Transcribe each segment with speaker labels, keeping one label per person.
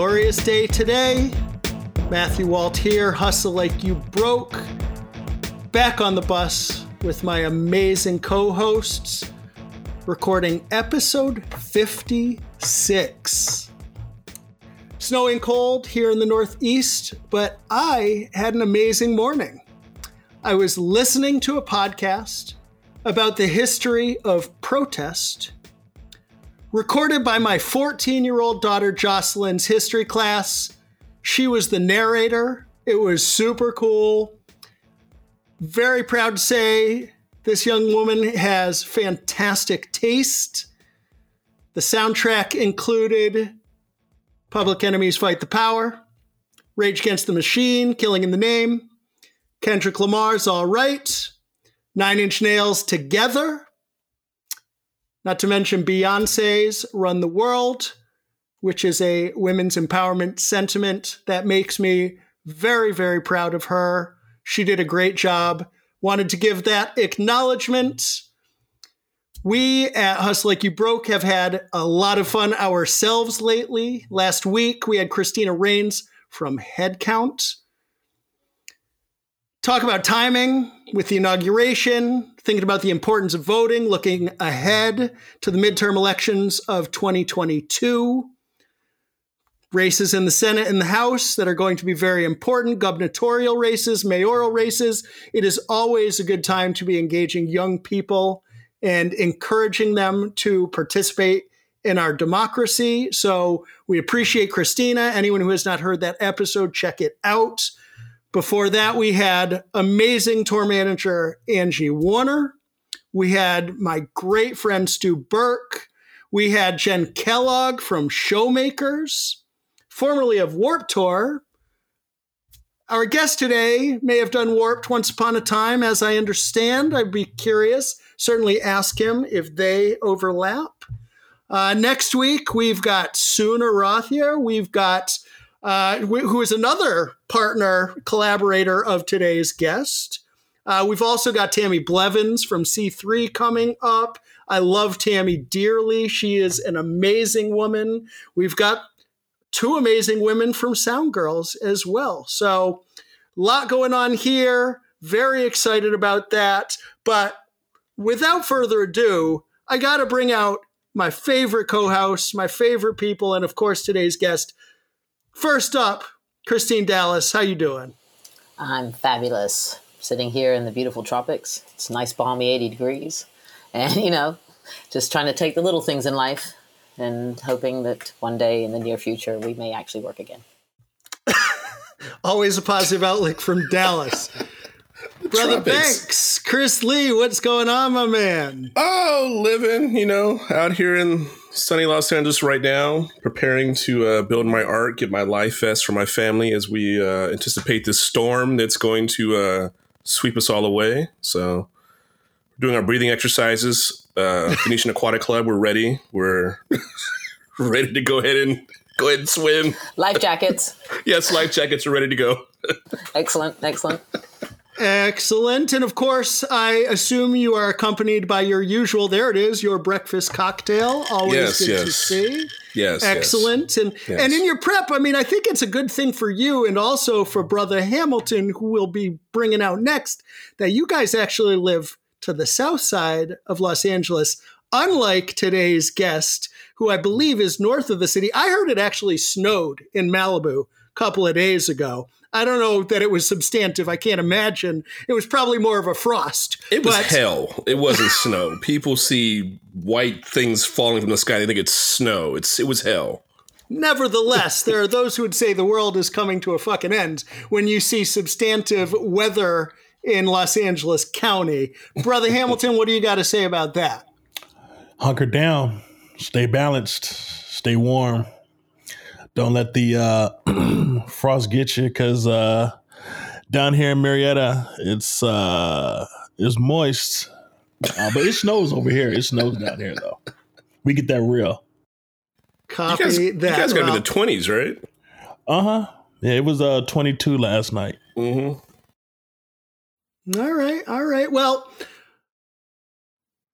Speaker 1: glorious day today. Matthew Walt here, hustle like you broke. Back on the bus with my amazing co hosts, recording episode 56. Snowing cold here in the Northeast, but I had an amazing morning. I was listening to a podcast about the history of protest recorded by my 14 year old daughter Jocelyn's history class. She was the narrator. It was super cool. Very proud to say this young woman has fantastic taste. The soundtrack included Public Enemies Fight the Power, Rage Against the Machine, Killing in the Name, Kendrick Lamar's All Right, Nine Inch Nails Together, not to mention Beyonce's Run the World, which is a women's empowerment sentiment that makes me very, very proud of her. She did a great job. Wanted to give that acknowledgement. We at Hustle Like You Broke have had a lot of fun ourselves lately. Last week, we had Christina Rains from Headcount talk about timing with the inauguration, thinking about the importance of voting, looking ahead to the midterm elections of 2022. Races in the Senate and the House that are going to be very important, gubernatorial races, mayoral races. It is always a good time to be engaging young people and encouraging them to participate in our democracy. So we appreciate Christina. Anyone who has not heard that episode, check it out. Before that, we had amazing tour manager Angie Warner. We had my great friend Stu Burke. We had Jen Kellogg from Showmakers, formerly of Warped Tour. Our guest today may have done Warped once upon a time, as I understand. I'd be curious. Certainly ask him if they overlap. Uh, next week, we've got Sooner Rothia. We've got uh, who is another partner collaborator of today's guest. Uh, we've also got Tammy Blevins from C3 coming up. I love Tammy dearly. She is an amazing woman. We've got two amazing women from Sound Girls as well. So, a lot going on here. Very excited about that. But without further ado, I got to bring out my favorite co hosts, my favorite people, and of course, today's guest, First up, Christine Dallas, how you doing?
Speaker 2: I'm fabulous. Sitting here in the beautiful tropics. It's nice balmy 80 degrees. And you know, just trying to take the little things in life and hoping that one day in the near future we may actually work again.
Speaker 1: Always a positive outlook from Dallas. Brother Tropics. Banks, Chris Lee, what's going on, my man?
Speaker 3: Oh, living, you know, out here in sunny Los Angeles right now, preparing to uh, build my art, get my life vest for my family as we uh, anticipate this storm that's going to uh, sweep us all away. So, we're doing our breathing exercises. Uh, Phoenician Aquatic Club, we're ready. We're ready to go ahead and go ahead and swim.
Speaker 2: Life jackets.
Speaker 3: yes, life jackets are ready to go.
Speaker 2: excellent, excellent.
Speaker 1: Excellent. And of course, I assume you are accompanied by your usual, there it is, your breakfast cocktail. Always yes, good yes. to see.
Speaker 3: Yes.
Speaker 1: Excellent.
Speaker 3: Yes.
Speaker 1: And and in your prep, I mean, I think it's a good thing for you and also for Brother Hamilton, who will be bringing out next, that you guys actually live to the south side of Los Angeles, unlike today's guest, who I believe is north of the city. I heard it actually snowed in Malibu a couple of days ago. I don't know that it was substantive. I can't imagine. It was probably more of a frost.
Speaker 3: It was but- hell. It wasn't snow. People see white things falling from the sky. They think it's snow. It's it was hell.
Speaker 1: Nevertheless, there are those who would say the world is coming to a fucking end when you see substantive weather in Los Angeles County. Brother Hamilton, what do you got to say about that?
Speaker 4: Hunker down, stay balanced, stay warm, don't let the uh, frost get you because uh, down here in Marietta, it's uh, it's moist, uh, but it snows over here. It snows down here though. We get that real.
Speaker 1: Copy
Speaker 3: you guys,
Speaker 1: that.
Speaker 3: You guys got to be the twenties, right?
Speaker 4: Uh huh. Yeah, it was uh twenty two last night.
Speaker 3: Mm-hmm.
Speaker 1: All right, all right. Well,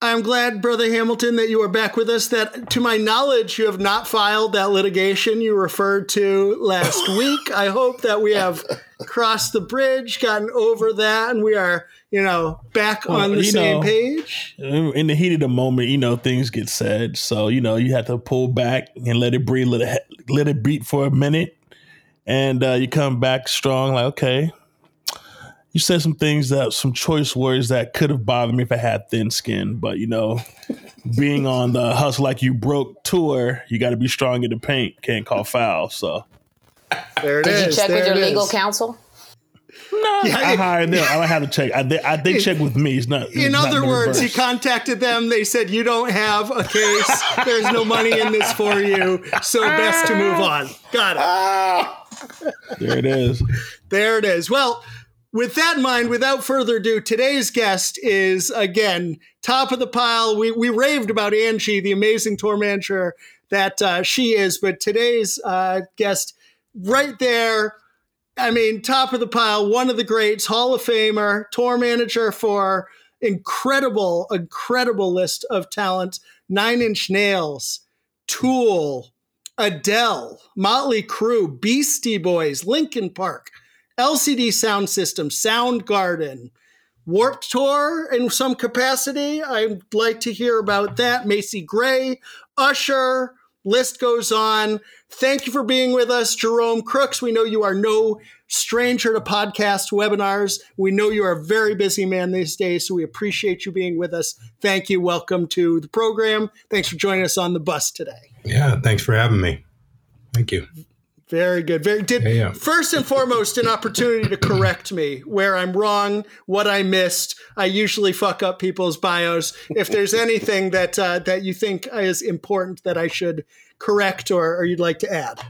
Speaker 1: I'm glad, Brother Hamilton, that you are back with us. That, to my knowledge, you have not filed that litigation you referred to last week. I hope that we have crossed the bridge, gotten over that, and we are, you know, back well, on the same know, page.
Speaker 4: In the heat of the moment, you know, things get said. So, you know, you have to pull back and let it breathe, let it, let it beat for a minute. And uh, you come back strong, like, okay, you said some things that some choice words that could have bothered me if I had thin skin, but you know, being on the hustle like you broke tour, you got to be strong in the paint. Can't call foul. So
Speaker 1: there it
Speaker 2: Did
Speaker 1: is.
Speaker 2: you check
Speaker 1: there
Speaker 2: with your legal is. counsel?
Speaker 4: No, yeah, I hired them. I don't have to check. I, they, I, they check with me. It's not.
Speaker 1: In
Speaker 4: it's
Speaker 1: other
Speaker 4: not
Speaker 1: words, he contacted them. They said, "You don't have a case. There's no money in this for you. So best to move on." Got
Speaker 4: it. There it is.
Speaker 1: There it is. Well, with that in mind, without further ado, today's guest is again top of the pile. We we raved about Angie, the amazing tour manager that uh, she is, but today's uh, guest right there. I mean, top of the pile, one of the greats, Hall of Famer, tour manager for incredible, incredible list of talent. Nine Inch Nails, Tool, Adele, Motley Crue, Beastie Boys, Linkin Park. LCD Soundsystem, Soundgarden, Warped Tour in some capacity. I'd like to hear about that. Macy Gray, Usher, list goes on. Thank you for being with us, Jerome Crooks. We know you are no stranger to podcast webinars. We know you are a very busy man these days, so we appreciate you being with us. Thank you. Welcome to the program. Thanks for joining us on the bus today.
Speaker 5: Yeah, thanks for having me. Thank you.
Speaker 1: Very good. Very did yeah, first and foremost an opportunity to correct me where I'm wrong, what I missed. I usually fuck up people's bios. If there's anything that uh, that you think is important that I should correct or, or you'd like to add.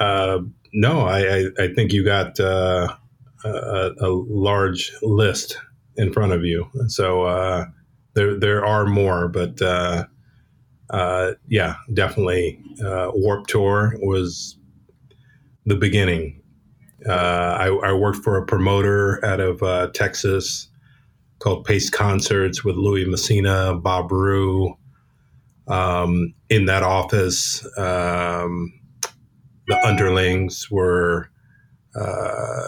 Speaker 5: Uh, no, I, I, I think you got uh, a, a, large list in front of you. So uh, there there are more, but uh, uh, yeah, definitely. Warped Tour was the beginning. Uh, I, I, worked for a promoter out of uh, Texas called Pace Concerts with Louis Messina, Bob Roux. Um, in that office, um, the underlings were uh,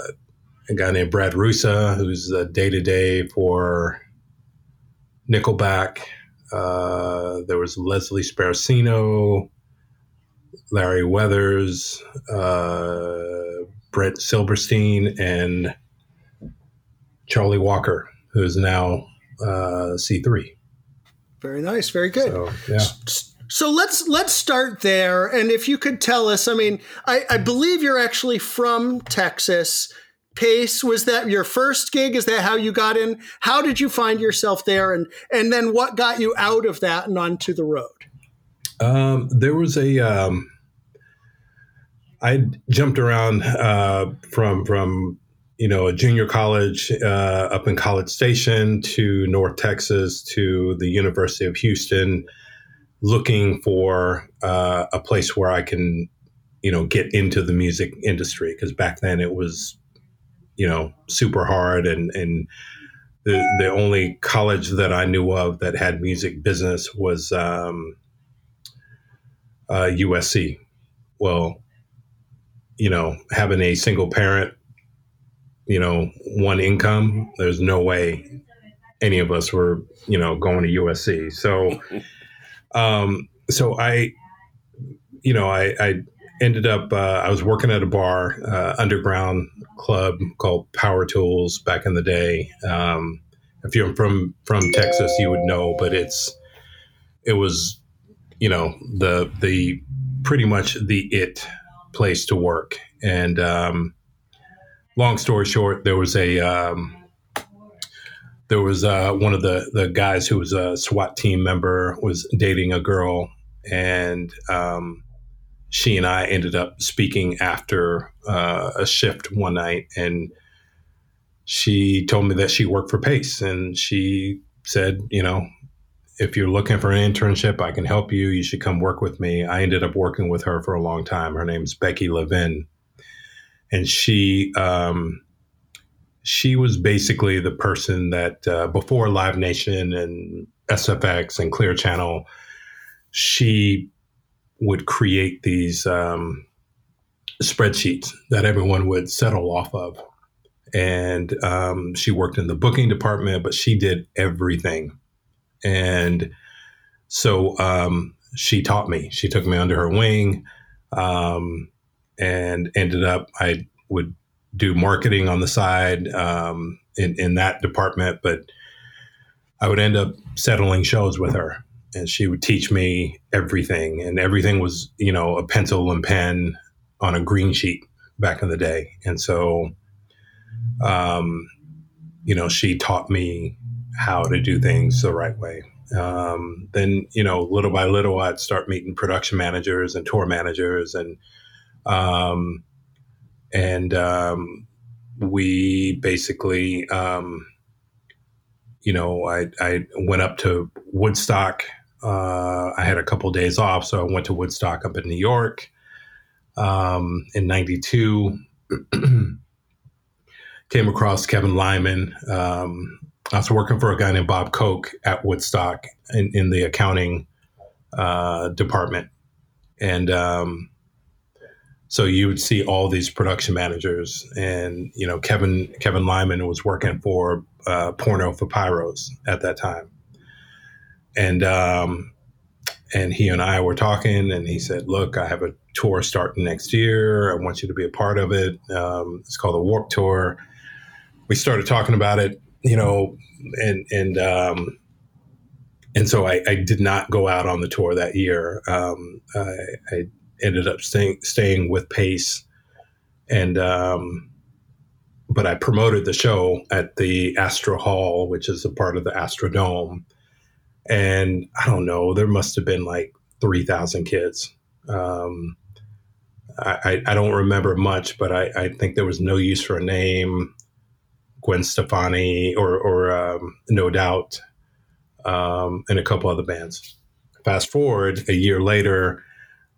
Speaker 5: a guy named Brad Rusa, who's day to day for Nickelback. Uh, there was Leslie Sparacino, Larry Weathers, uh, Brett Silberstein, and Charlie Walker, who is now uh, C3.
Speaker 1: Very nice. Very good.
Speaker 5: So, yeah.
Speaker 1: So let's let's start there, and if you could tell us, I mean, I, I believe you're actually from Texas. Pace was that your first gig? Is that how you got in? How did you find yourself there, and and then what got you out of that and onto the road?
Speaker 5: Um, there was a um, I jumped around uh, from from you know a junior college uh, up in College Station to North Texas to the University of Houston, looking for uh, a place where I can you know get into the music industry because back then it was you know super hard and and the the only college that I knew of that had music business was um, USC. Uh, well, you know, having a single parent, you know, one income, there's no way any of us were, you know, going to USC. So, um, so I, you know, I, I ended up, uh, I was working at a bar, uh, underground club called Power Tools back in the day. Um, if you're from, from Texas, you would know, but it's, it was, you know, the, the, pretty much the it place to work. And um, long story short, there was a um, there was uh, one of the the guys who was a SWAT team member was dating a girl, and um, she and I ended up speaking after uh, a shift one night, and she told me that she worked for Pace, and she said, you know, if you're looking for an internship, I can help you. You should come work with me. I ended up working with her for a long time. Her name's Becky Levin, and she um, she was basically the person that uh, before Live Nation and SFX and Clear Channel, she would create these um, spreadsheets that everyone would settle off of. And um, she worked in the booking department, but she did everything. And so um, she taught me. She took me under her wing um, and ended up, I would do marketing on the side um, in, in that department, but I would end up settling shows with her. And she would teach me everything. And everything was you know a pencil and pen on a green sheet back in the day. And so um, you know she taught me how to do things the right way um, then you know little by little i'd start meeting production managers and tour managers and um, and um, we basically um, you know I, I went up to woodstock uh, I had a couple of days off, so I went to Woodstock up in New York um, in '92. Came across Kevin Lyman. Um, I was working for a guy named Bob Koch at Woodstock in, in the accounting uh, department, and um, so you would see all these production managers, and you know Kevin Kevin Lyman was working for uh, Porno for Pyros at that time, and um, and he and I were talking, and he said, "Look, I have a tour starting next year. I want you to be a part of it. Um, it's called the Warped Tour." We started talking about it, you know, and and um, and so I, I, did not go out on the tour that year. Um, I, I, ended up staying staying with Pace, and um, but I promoted the show at the Astro Hall, which is a part of the Astrodome and I don't know, there must have been like three thousand kids. Um, I, I, don't remember much, but I, I, think there was no use for a name, Gwen Stefani or, or um, No Doubt, um, and a couple other bands. Fast forward a year later,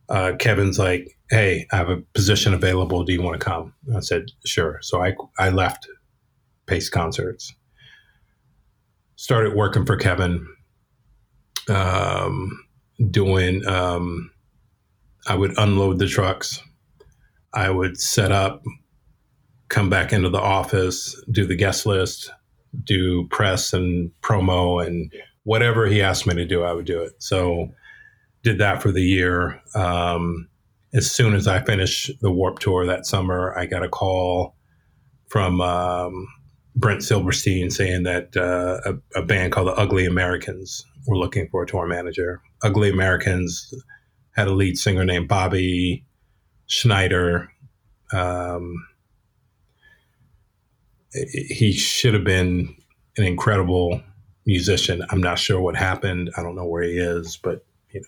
Speaker 5: uh, Kevin's like, "Hey, I have a position available. Do you want to come?" I said, "Sure." So I I left Pace Concerts, started working for Kevin um, doing. Um, I would unload the trucks. I would set up, come back into the office, do the guest list, do press and promo, and whatever he asked me to do, I would do it. So, did that for the year. Um, as soon as I finished the Warped Tour that summer, I got a call from um, Brent Silverstein saying that uh, a, a, band called the Ugly Americans were looking for a tour manager. Ugly Americans had a lead singer named Bobby Schneider. Um, he should have been an incredible musician. I'm not sure what happened. I don't know where he is, but you know,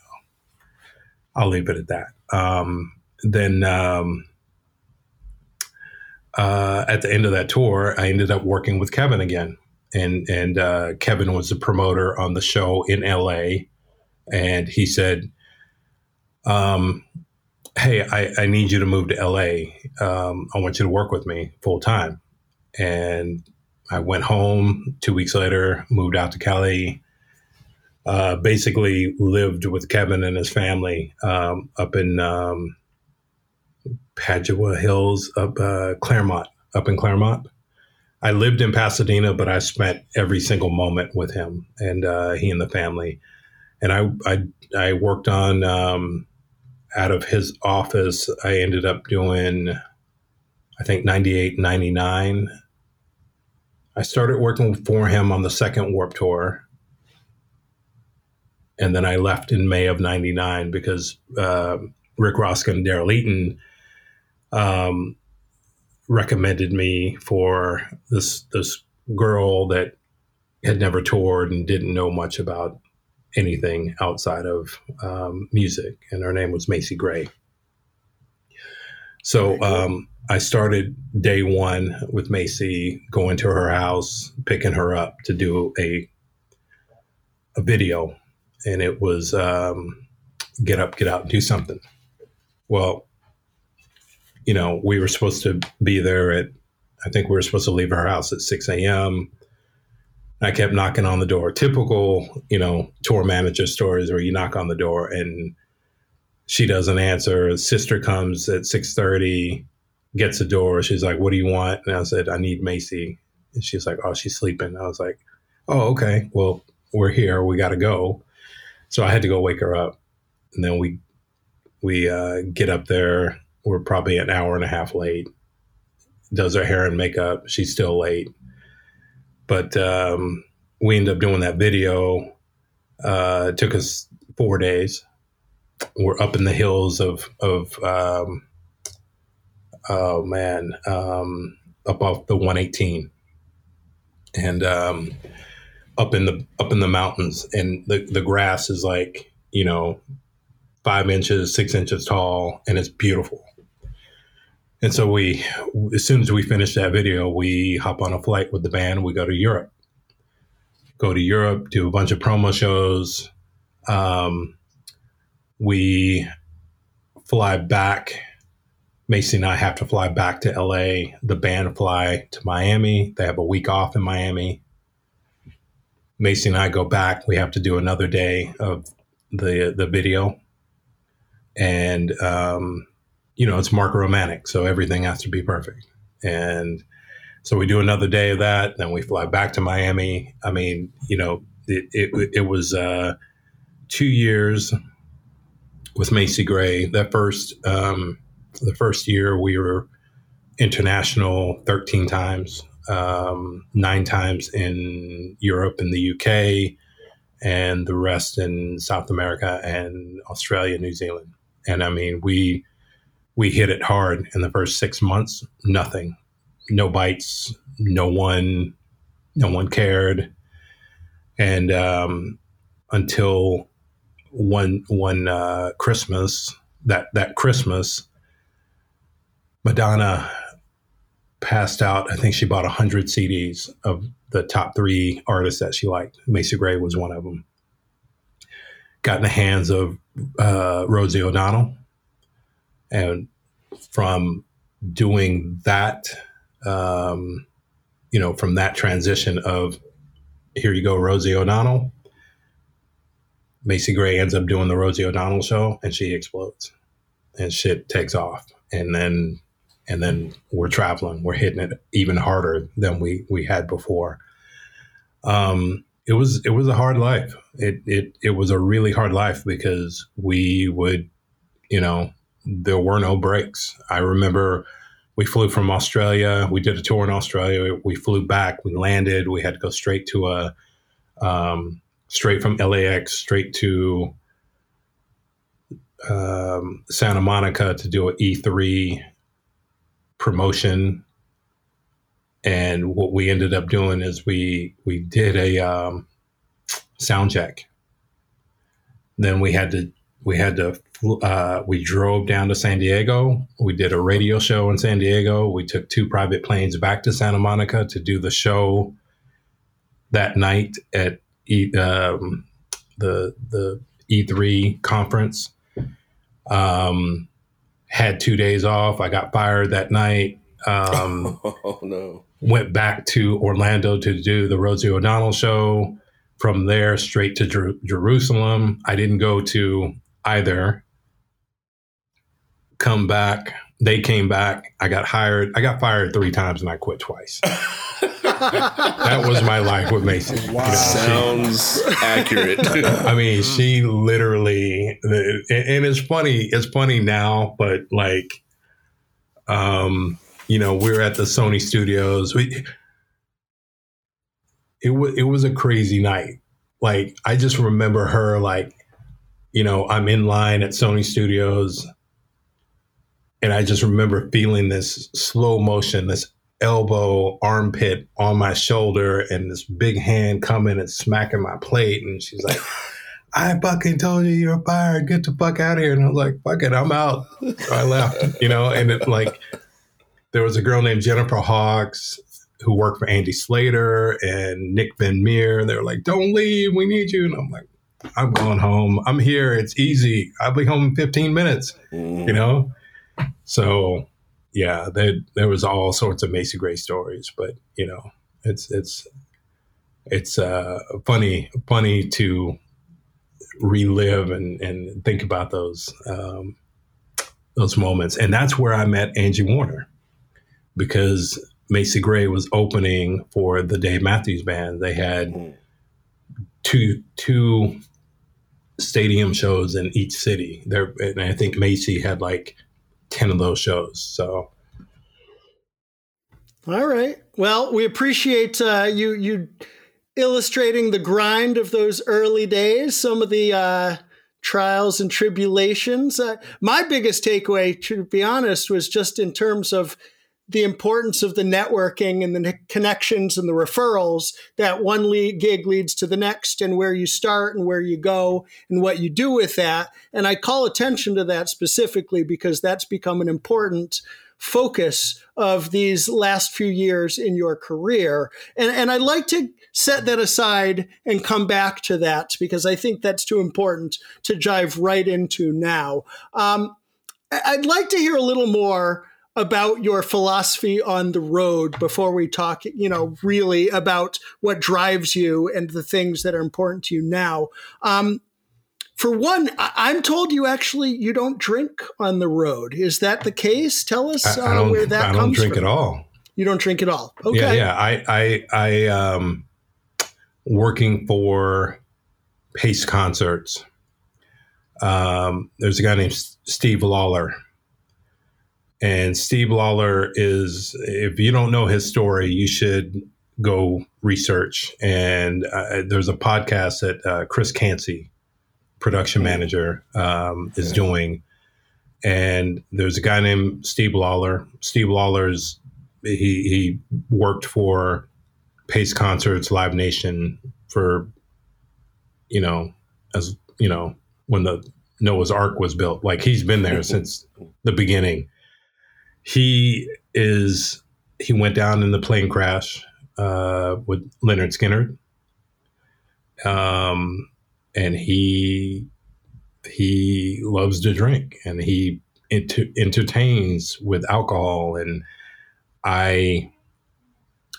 Speaker 5: I'll leave it at that. Um, then um, uh, at the end of that tour, I ended up working with Kevin again and and uh, Kevin was the promoter on the show in L.A. And he said, um, "Hey, I, I, need you to move to L.A. Um, I want you to work with me full time." And I went home. Two weeks later, moved out to Cali. Uh, basically, lived with Kevin and his family um, up in um, Padua Hills, up uh, Claremont, up in Claremont I lived in Pasadena, but I spent every single moment with him and uh, he and the family. And I I, I worked on um, out of his office. I ended up doing, I think 98, 99. I started working for him on the second Warped Tour. And then I left in May of 99 because uh, Rick Roskin and Daryl Eaton um, recommended me for this this girl that had never toured and didn't know much about anything outside of um, music, and her name was Macy Gray. So um, I started day one with Macy, going to her house, picking her up to do a a video, and it was um, get up, get out, do something. Well, you know, we were supposed to be there at, I think we were supposed to leave our house at 6 a.m. I kept knocking on the door. Typical, you know, tour manager stories where you knock on the door and she doesn't answer. Sister comes at six thirty, gets the door. She's like, "What do you want?" And I said, "I need Macy." And she's like, "Oh, she's sleeping." I was like, "Oh, okay. Well, we're here. We got to go." So I had to go wake her up, and then we we uh, get up there. We're probably an hour and a half late. Does her hair and makeup. She's still late but um, we end up doing that video. Uh, it took us four days. We're up in the hills of of um, oh man, um, up off the 118, and um, up in the up in the mountains, and the the grass is like you know five inches, six inches tall, and it's beautiful. And so we, as soon as we finish that video, we hop on a flight with the band. We go to Europe. Go to Europe, do a bunch of promo shows. Um, we fly back. Macy and I have to fly back to LA. The band fly to Miami. They have a week off in Miami. Macy and I go back. We have to do another day of the the video, and um, you know, it's Mark Romanek, so everything has to be perfect. And so we do another day of that, then we fly back to Miami. I mean, you know, it it, it was uh, two years with Macy Gray. That first um, the first year we were international 13 times, um, nine times in Europe and the UK, and the rest in South America and Australia, New Zealand. And I mean, we we hit it hard in the first six months. Nothing, no bites, no one, no one cared, and um, until one one uh, Christmas, that that Christmas, Madonna passed out. I think she bought hundred CDs of the top three artists that she liked. Macy Gray was one of them. Got in the hands of uh, Rosie O'Donnell, and from doing that, um, you know, from that transition of here you go, Rosie O'Donnell. Macy Gray ends up doing the Rosie O'Donnell show, and she explodes, and shit takes off, and then and then we're traveling, we're hitting it even harder than we we had before. Um, it was it was a hard life. It it it was a really hard life because we would, you know, there were no breaks. I remember we flew from Australia. We did a tour in Australia. We flew back. We landed. We had to go straight to a um, straight from LAX straight to um, Santa Monica to do an E3 promotion. And what we ended up doing is we we did a um, sound check. Then we had to we had to uh, we drove down to San Diego. We did a radio show in San Diego. We took two private planes back to Santa Monica to do the show that night at e, um, the the E3 conference. Um, had two days off. I got fired that night. Um,
Speaker 3: oh no!
Speaker 5: Went back to Orlando to do the Rosie O'Donnell show. From there, straight to Jer- Jerusalem. I didn't go to either come back. They came back. I got hired. I got fired three times and I quit twice. that was my life with Macy.
Speaker 3: Wow. You know, Sounds she, accurate.
Speaker 5: I mean, she literally, and it's funny. It's funny now, but like, um, you know, we're at the Sony studios. We, it was it was a crazy night. Like, I just remember her like, you know, I'm in line at Sony Studios and I just remember feeling this slow motion, this elbow, armpit on my shoulder, and this big hand coming and smacking my plate. And she's like, I fucking told you you're fired. Get the fuck out of here. And I was like, fuck it, I'm out. So I left, you know, and it like, there was a girl named Jennifer Hawks who worked for Andy Slater and Nick Van Meer. They were like, don't leave. We need you. And I'm like, I'm going home. I'm here. It's easy. I'll be home in 15 minutes, mm. you know? So yeah, there there was all sorts of Macy Gray stories, but you know, it's it's it's uh, funny funny to relive and, and think about those um, those moments. And that's where I met Angie Warner because Macy Gray was opening for the Dave Matthews Band. They had two two stadium shows in each city. There, and I think Macy had like ten of those shows. So,
Speaker 1: all right. Well, we appreciate uh, you you illustrating the grind of those early days, some of the uh, trials and tribulations. Uh, my biggest takeaway, to be honest, was just in terms of the importance of the networking and the connections and the referrals that one gig leads to the next and where you start and where you go and what you do with that. And I call attention to that specifically because that's become an important focus of these last few years in your career. And, and I'd like to set that aside and come back to that because I think that's too important to dive right into now. Um, I'd like to hear a little more about your philosophy on the road before we talk, you know, really about what drives you and the things that are important to you now. Um, for one, I- am told you actually you don't drink on the road. Is that the case? Tell us uh,
Speaker 5: I, I
Speaker 1: where that
Speaker 5: I
Speaker 1: don't
Speaker 5: drink
Speaker 1: from.
Speaker 5: at all.
Speaker 1: You don't drink at all. Okay.
Speaker 5: Yeah, yeah. I, I, I, um, working for Pace Concerts. Um, there's a guy named Steve Lawler and Steve Lawler is, if you don't know his story, you should go research. And uh, there's a podcast that uh, Chris Cancy, production manager, um, is doing. And there's a guy named Steve Lawler. Steve Lawler's he he worked for Pace Concerts, Live Nation for you know as you know when the Noah's Ark was built. Like he's been there since the beginning he is he went down in the plane crash uh, with Lynyrd Skynyrd, um, and he he loves to drink and he entertains with alcohol. And I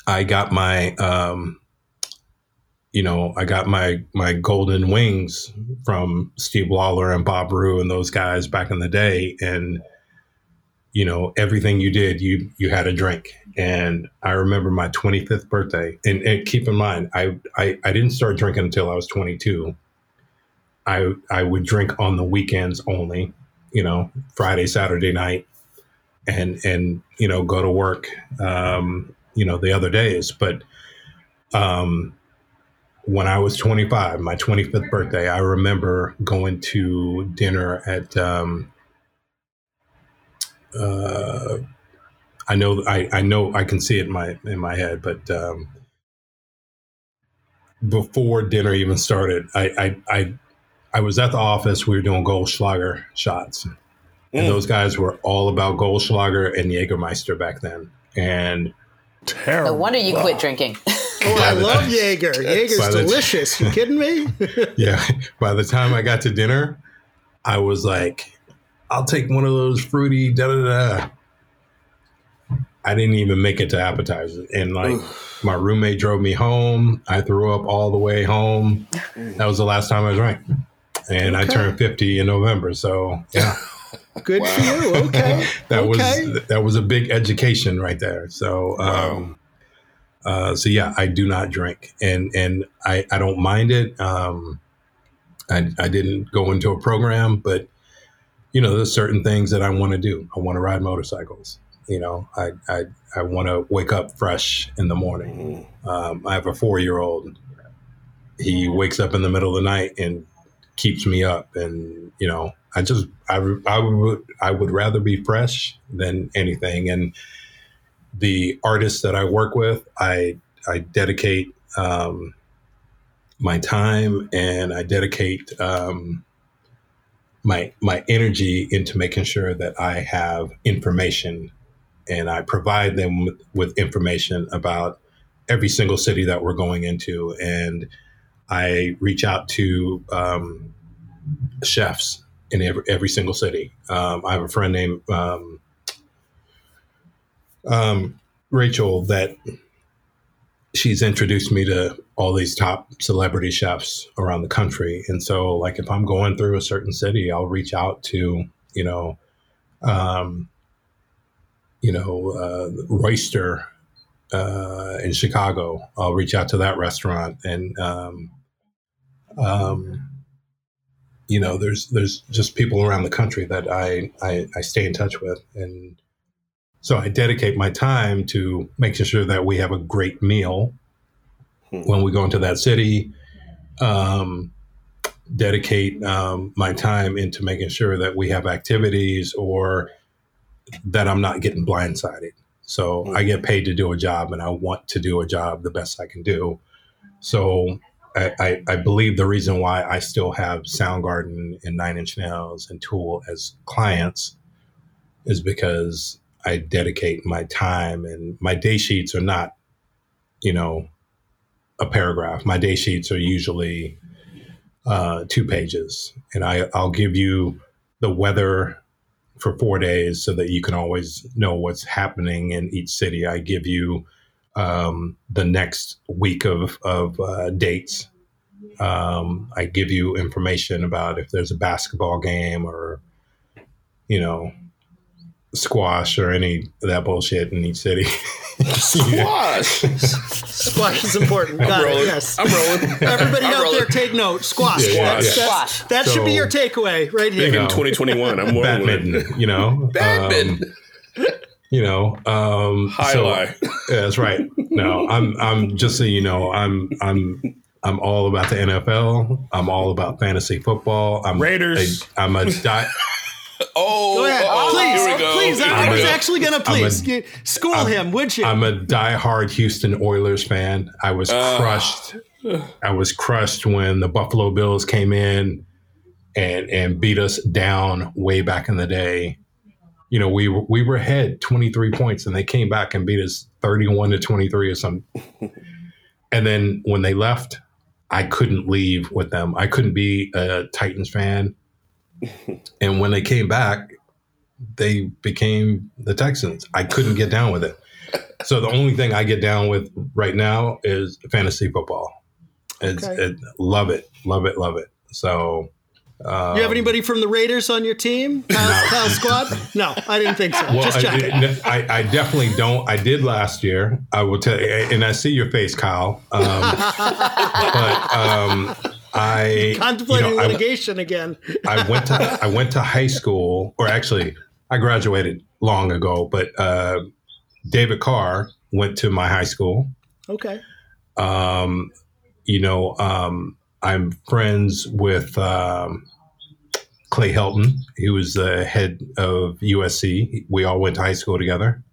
Speaker 5: I got my um, you know I got my my golden wings from Steve Lawler and Bob Roux and those guys back in the day. And you know everything you did you you had a drink. And i remember my 25th birthday and, and keep in mind I, I i didn't start drinking until i was 22 i i would drink on the weekends only you know friday saturday night and and you know go to work um you know the other days. But um when i was 25 my 25th birthday i remember going to dinner at um uh, I know I, I know I can see it in my in my head, but um, before dinner even started, I, I I I was at the office. We were doing Goldschlager shots, mm. and those guys were all about Goldschlager and Jägermeister back then. And
Speaker 4: terrible.
Speaker 2: No wonder you quit drinking.
Speaker 1: Oh, I love Jaeger. Jaeger's delicious. you kidding me?
Speaker 5: yeah. By the time I got to dinner, I was like, I'll take one of those fruity da da da. I didn't even make it to appetizers, and like Oof. my roommate drove me home. I threw up all the way home. That was the last time I drank, and okay. I turned fifty in November. So yeah,
Speaker 1: good wow. for you. Okay,
Speaker 5: that
Speaker 1: okay.
Speaker 5: was that was a big education right there. So. Wow. Um, uh, so yeah, I do not drink, and and I, I don't mind it. Um, I, I didn't go into a program, but you know, there's certain things that I want to do. I want to ride motorcycles. You know, I I, I want to wake up fresh in the morning. Mm-hmm. Um, I have a four year old. He wakes up in the middle of the night and keeps me up, and you know, I just I, I would I would rather be fresh than anything. And the artists that I work with, I I dedicate um, my time and I dedicate um, my my energy into making sure that I have information and I provide them with, with information about every single city that we're going into and I reach out to um, chefs in every, every single city. Um, I have a friend named um, um Rachel that she's introduced me to all these top celebrity chefs around the country. And so, like, if I'm going through a certain city, I'll reach out to, you know, um, you know, uh, Roister uh, in Chicago. I'll reach out to that restaurant, and um, um, you know, there's there's just people around the country that I, I I stay in touch with, and so I dedicate my time to making sure that we have a great meal
Speaker 3: Hmm.
Speaker 5: when we go into that city. Um, dedicate um, my time into making sure that we have activities or that I'm not getting blindsided. So
Speaker 3: Hmm.
Speaker 5: I get paid to do a job, and I want to do a job the best I can do. So I, I, I believe the reason why I still have Soundgarden and Nine Inch Nails and Tool as clients is because I dedicate my time and my day sheets are not, you know, a paragraph. My day sheets are usually uh, two pages, and I, I'll give you the weather for four days so that you can always know what's happening in each city. I give you um, the next week of, of uh, dates. Um, I give you information about if there's a basketball game or, you know, squash or any of that bullshit in each city.
Speaker 3: Squash.
Speaker 1: Squash is important.
Speaker 3: I'm
Speaker 1: Got
Speaker 3: rolling.
Speaker 1: it. Yes.
Speaker 3: I'm rolling.
Speaker 1: Everybody
Speaker 3: I'm
Speaker 1: out
Speaker 3: rolling.
Speaker 1: there, take note. Squash.
Speaker 5: Yeah, yeah,
Speaker 1: That's-
Speaker 5: yeah.
Speaker 1: that's-
Speaker 2: Squash.
Speaker 1: That should be your takeaway right here.
Speaker 5: You
Speaker 3: In 2021, I'm rolling.
Speaker 5: badminton, you know,
Speaker 3: Badminton.
Speaker 5: Um, you know, um,
Speaker 3: High
Speaker 5: so-
Speaker 3: lie.
Speaker 5: Yeah, that's right. No, I'm I'm just so you know, I'm I'm I'm all about the NFL. I'm all about fantasy football. I'm
Speaker 4: Raiders.
Speaker 5: A, I'm a di-
Speaker 3: Oh,
Speaker 1: Go ahead.
Speaker 3: uh-oh,
Speaker 1: please,
Speaker 3: here we go.
Speaker 1: please.
Speaker 3: Here
Speaker 1: I, I was
Speaker 3: go.
Speaker 1: actually going to
Speaker 5: I'm a-
Speaker 1: please you- school him, would you?
Speaker 5: I'm a diehard Houston Oilers fan. I was
Speaker 3: Ah.
Speaker 5: crushed. I was crushed when the Buffalo Bills came in and and beat us down way back in the day. You know, we we were ahead 23 points and they came back and beat us 31 to 23 or something. and then when they left, I couldn't leave with them. I couldn't be a Titans fan. And when they came back, they became the Texans. I couldn't get down with it. So the only thing I get down with right now is fantasy football. It's,
Speaker 1: Okay.
Speaker 5: it, love it, love it, love it. So, um,
Speaker 1: you have anybody from the Raiders on your team? Kyle, Kyle Squad? No, I didn't think so.
Speaker 5: Well,
Speaker 1: Just checking.
Speaker 5: I, I, I definitely don't. I did last year. I will tell you, and I see your face, Kyle. Um, but um, I
Speaker 1: Contemplating
Speaker 5: you know, I-
Speaker 1: litigation again.
Speaker 5: I went to I went to high school, or actually, I graduated long ago. But uh, David Carr went to my high school.
Speaker 1: Okay.
Speaker 5: Um, you know, um, I'm friends with um, Clay Helton. He was the head of USC. We all went to high school together.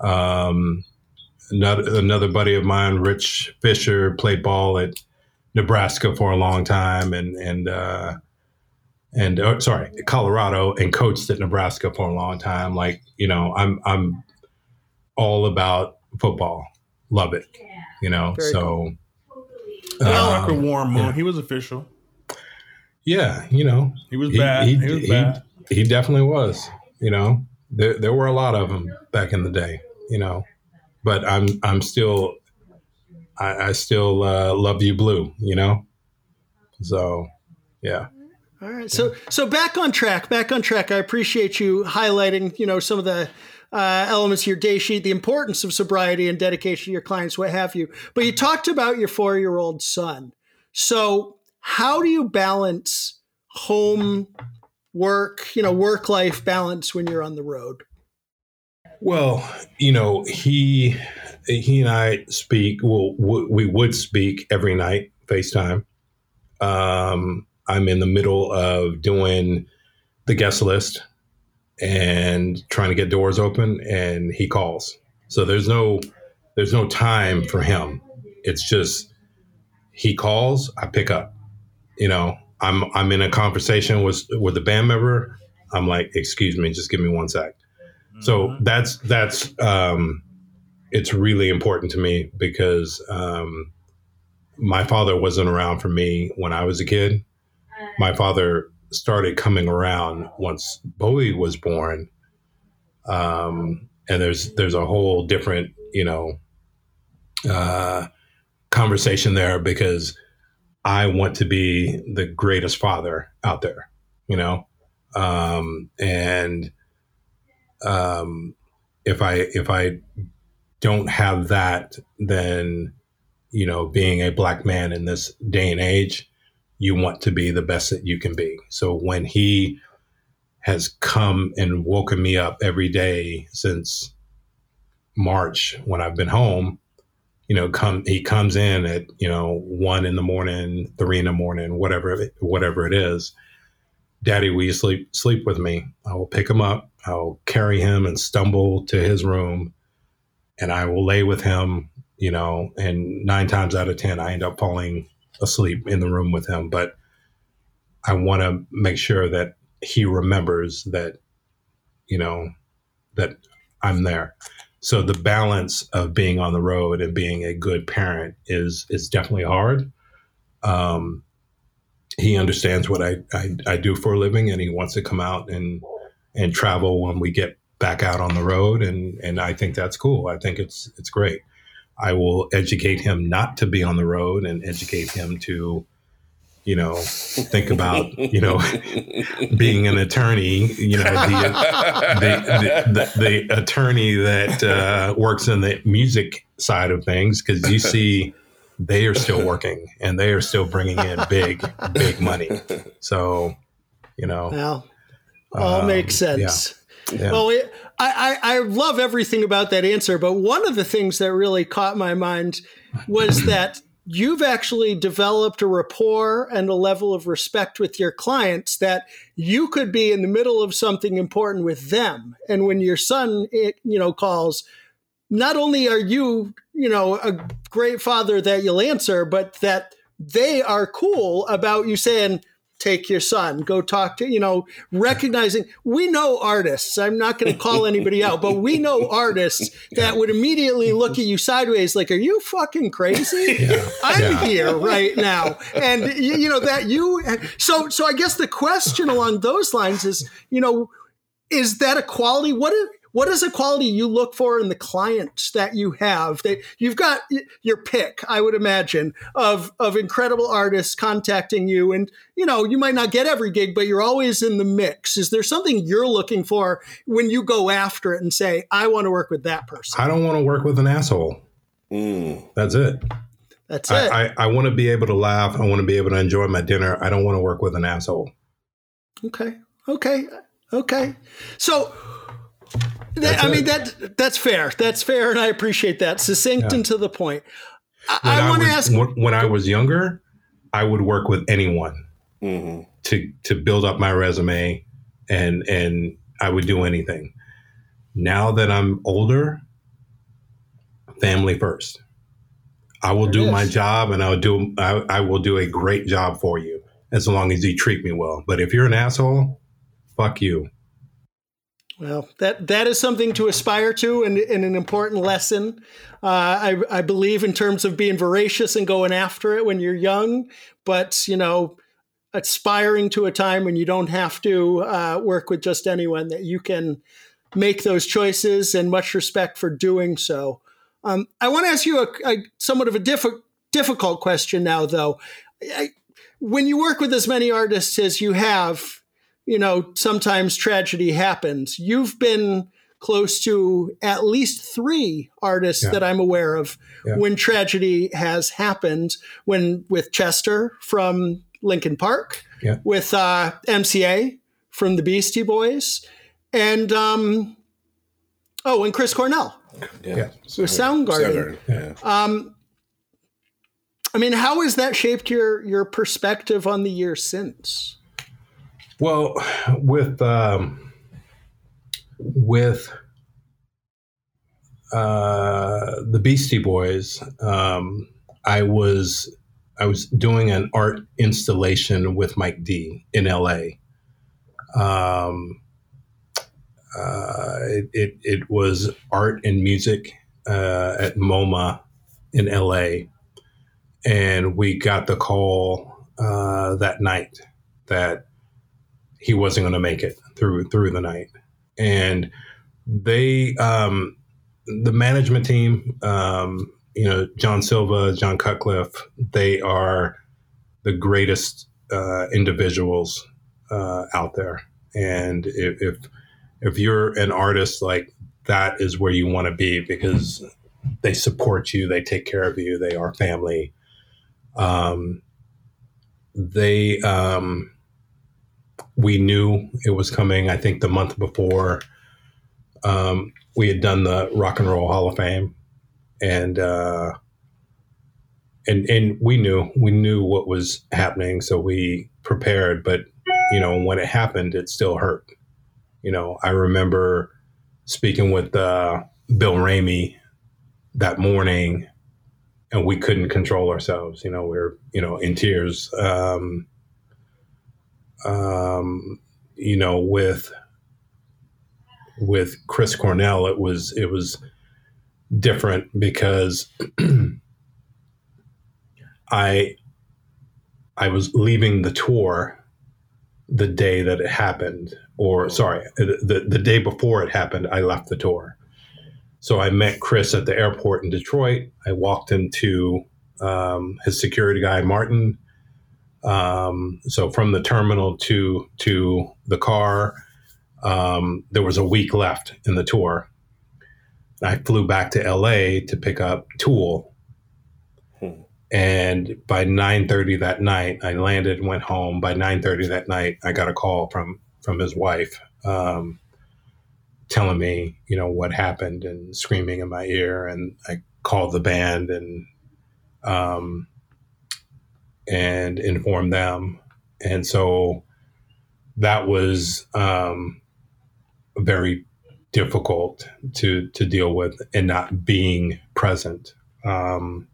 Speaker 5: Um, another another buddy of mine, Rich Fisher, played ball at Nebraska for a long time, and and uh, and uh, sorry, Colorado, and coached at Nebraska for a long time. Like you know, I'm I'm all about football. Love it. You know,
Speaker 1: Very
Speaker 5: so.
Speaker 1: Well,
Speaker 5: um,
Speaker 4: Tucker Warren Moon.
Speaker 5: yeah.
Speaker 4: He was official.
Speaker 5: yeah, you know,
Speaker 4: He was bad. He, was bad.
Speaker 5: he definitely was. You know, there there were a lot of them back in the day. You know, but I'm I'm still I, I still uh, love you blue. You know, so yeah.
Speaker 1: All right. So so back on track. Back on track. I appreciate you highlighting, you know, some of the uh, elements of your day sheet, the importance of sobriety and dedication to your clients, what have you. But you talked about your four year old son. So how do you balance home, work, you know, work life balance when you're on the road?
Speaker 5: Well, you know, he he and I speak. Well, we would speak every night, FaceTime. Um, I'm in the middle of doing the guest list and trying to get doors open, and he calls. So there's no there's no time for him. It's just he calls, I pick up. You know, I'm I'm in a conversation with with a band member. I'm like, excuse me, just give me one sec. So that's that's um, it's really important to me because um, my father wasn't around for me when I was a kid. My father started coming around once Bowie was born, um, and there's there's a whole different you know uh, conversation there because I want to be the greatest father out there, you know, um, and um, if I if I don't have that, then you know, being a black man in this day and age, you want to be the best that you can be. So when he has come and woken me up every day since March when I've been home, you know, come he comes in at you know one in the morning, three in the morning, whatever whatever it is. Daddy, will you sleep sleep with me? I will pick him up. I'll carry him and stumble to his room, and I will lay with him. You know, and nine times out of ten, I end up falling asleep in the room with him. But I want to make sure that he remembers that, you know, that I'm there. So the balance of being on the road and being a good parent is is definitely hard. Um, he understands what I, I, I do for a living, and he wants to come out and and travel when we get back out on the road, and and I think that's cool. I think it's it's great. I will educate him not to be on the road and educate him to, you know, think about, you know, being an attorney, you know, the, the, the, the attorney that uh, works in the music side of things, because you see, they are still working and they are still bringing in big, big money. So, you know,
Speaker 1: well, all um, makes sense.
Speaker 5: Yeah. Yeah.
Speaker 1: Well, it, I, I, I love everything about that answer, but one of the things that really caught my mind was that you've actually developed a rapport and a level of respect with your clients that you could be in the middle of something important with them, and when your son, you know, calls, not only are you, you know, a great father that you'll answer, but that they are cool about you saying take your son go talk to you know recognizing we know artists i'm not going to call anybody out but we know artists that would immediately look at you sideways like are you fucking crazy yeah. i'm yeah. here right now and you know that you so so i guess the question along those lines is you know is that a quality what is, what is a quality you look for in the clients that you have? That you've got your pick i would imagine of of incredible artists contacting you. And you know you might not get every gig but you're always in the mix. Is there something you're looking for when you go after it and say i want to work with that person
Speaker 5: i don't want to work with an asshole. Mm. that's it.
Speaker 1: That's it.
Speaker 5: I, I, I want to be able to laugh. I want to be able to enjoy my dinner. I don't want to work with an asshole.
Speaker 1: Okay. Okay. Okay. So that, I mean that that's fair. That's fair, and I appreciate that. Succinct yeah. and to the point. I, I want to ask.
Speaker 5: When I was younger, I would work with anyone mm-hmm. to to build up my resume, and and I would do anything. Now that I'm older, family first. I will there do my job, and I'll do. I, I will do a great job for you as long as you treat me well. But if you're an asshole, fuck you.
Speaker 1: Well, that that is something to aspire to, and, and an important lesson. Uh, I, I believe in terms of being voracious and going after it when you're young, but you know, aspiring to a time when you don't have to uh, work with just anyone that you can make those choices, and much respect for doing so. Um, I want to ask you a, a, somewhat of a diff- difficult question now, though. I, when you work with as many artists as you have, you know, sometimes tragedy happens. You've been close to at least three artists yeah. that I'm aware of yeah. when tragedy has happened. When with Chester from Linkin Park, yeah. with uh, MCA from the Beastie Boys, and um, oh, and Chris Cornell,
Speaker 3: yeah,
Speaker 1: with Soundgarden. Soundgarden. Yeah. Um, I mean, how has that shaped your your perspective on the year since?
Speaker 5: Well, with um, with uh, the Beastie Boys, um, I was I was doing an art installation with Mike D in L.A. Um, uh, it, it, it, was art and music uh, at MoMA in LA. And we got the call uh, that night that he wasn't going to make it through through the night, and they um, the management team um, you know, John Silva, John Cutcliffe, they are the greatest uh, individuals uh, out there. And if, if if you're an artist, like that is where you want to be because they support you, they take care of you, they are family. Um, they um, we knew it was coming. I think the month before um, we had done the Rock and Roll Hall of Fame, and uh, and and we knew we knew what was happening, so we prepared. But you know, when it happened, it still hurt. You know, I remember speaking with uh, Bill Ramey that morning, and we couldn't control ourselves. You know, we were you know in tears. Um, um, you know, with with Chris Cornell, it was it was different because I I was leaving the tour the day that it happened, or sorry, the the day before it happened, I left the tour. So I met Chris at the airport in Detroit. I walked into um, his security guy Martin. Um, so from the terminal to to the car, um, there was a week left in the tour. I flew back to LA to pick up Tool. Hmm. And by 9:30 that night, I landed and went home. By 9:30 that night, I got a call from from his wife um, telling me, you know, what happened and screaming in my ear. And I called the band and um, and inform them. And so that was um, very difficult to to deal with and not being present. Um,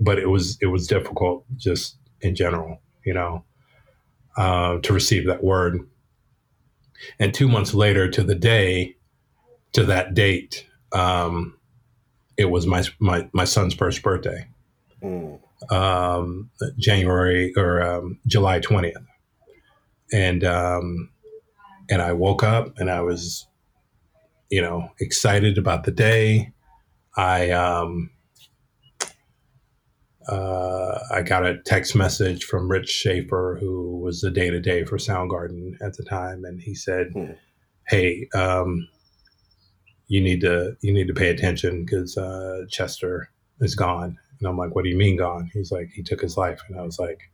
Speaker 5: but it was it was difficult just in general, you know, uh, to receive that word. And two months later, to the day, to that date, um, it was my my my son's first birthday, mm. um, January or um, July twentieth, and um, and I woke up and I was, you know, excited about the day. I um, uh, I got a text message from Rich Schaefer, who was the day to day for Soundgarden at the time, and he said, hmm. "Hey, um, you need to you need to pay attention because uh, Chester is gone." And I'm like, "What do you mean gone?" He's like, "He took his life," and I was like,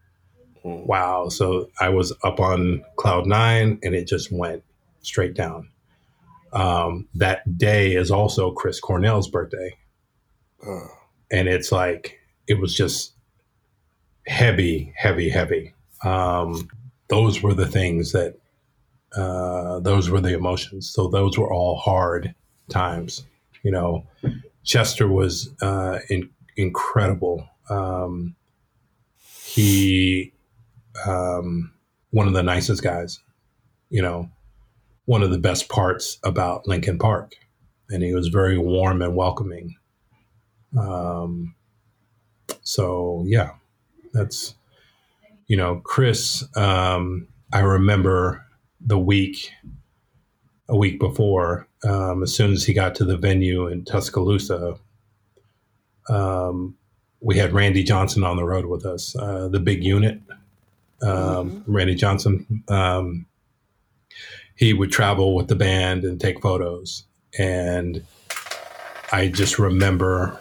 Speaker 5: Wow. So I was up on cloud nine and it just went straight down. Um, that day is also Chris Cornell's birthday. Uh. And it's like, it was just heavy, heavy, heavy. Um, those were the things that, uh, those were the emotions. So those were all hard times. You know, Chester was uh, in, incredible. Um, he um, one of the nicest guys, you know, one of the best parts about Linkin Park. And he was very warm and welcoming. Um, so, yeah, that's, you know, Chris, um, I remember the week, a week before, um, as soon as he got to the venue in Tuscaloosa, um, we had Randy Johnson on the road with us, uh, the big unit um, mm-hmm. Randy Johnson. Um, he would travel with the band and take photos. And I just remember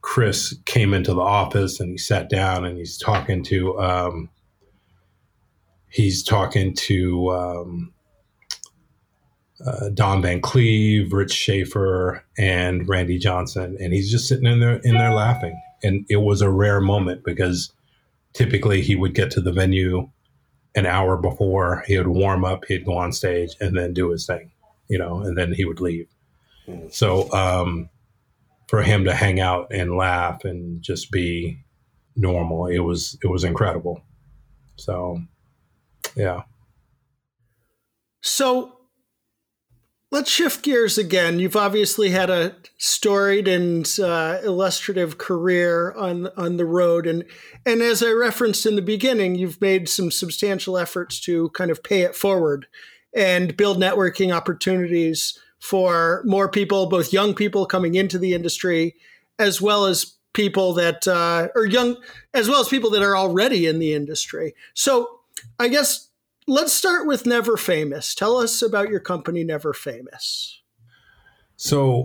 Speaker 5: Chris came into the office and he sat down and he's talking to um, he's talking to um, uh, Don Van Cleve, Rich Schaefer, and Randy Johnson, and he's just sitting in there in there laughing. And it was a rare moment because typically he would get to the venue an hour before. He would warm up he'd go on stage and then do his thing you know and then he would leave. Mm. so um, for him to hang out and laugh and just be normal it was it was incredible. So yeah.
Speaker 1: So Let's shift gears again. You've obviously had a storied and uh, illustrative career on on the road, and and as I referenced in the beginning, you've made some substantial efforts to kind of pay it forward and build networking opportunities for more people, both young people coming into the industry as well as people that uh, are young, as well as people that are already in the industry. So I guess let's start with Never Famous. Tell us about your company, Never Famous.
Speaker 5: So,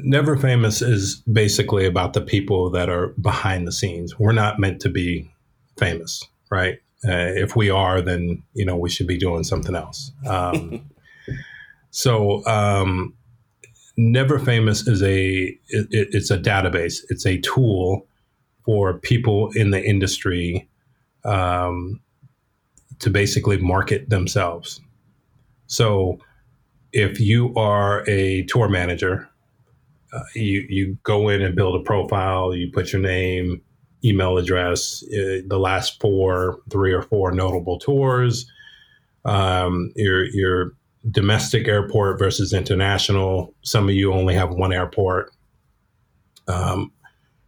Speaker 5: Never Famous is basically about the people that are behind the scenes. We're not meant to be famous, right? Uh, if we are, then you know we should be doing something else. Um, so, um, Never Famous is a it, it's a database. It's a tool for people in the industry um, to basically market themselves. So, if you are a tour manager, uh, you you go in and build a profile. You put your name, email address, uh, the last four, three or four notable tours, um, your your domestic airport versus international. Some of you only have one airport. Um,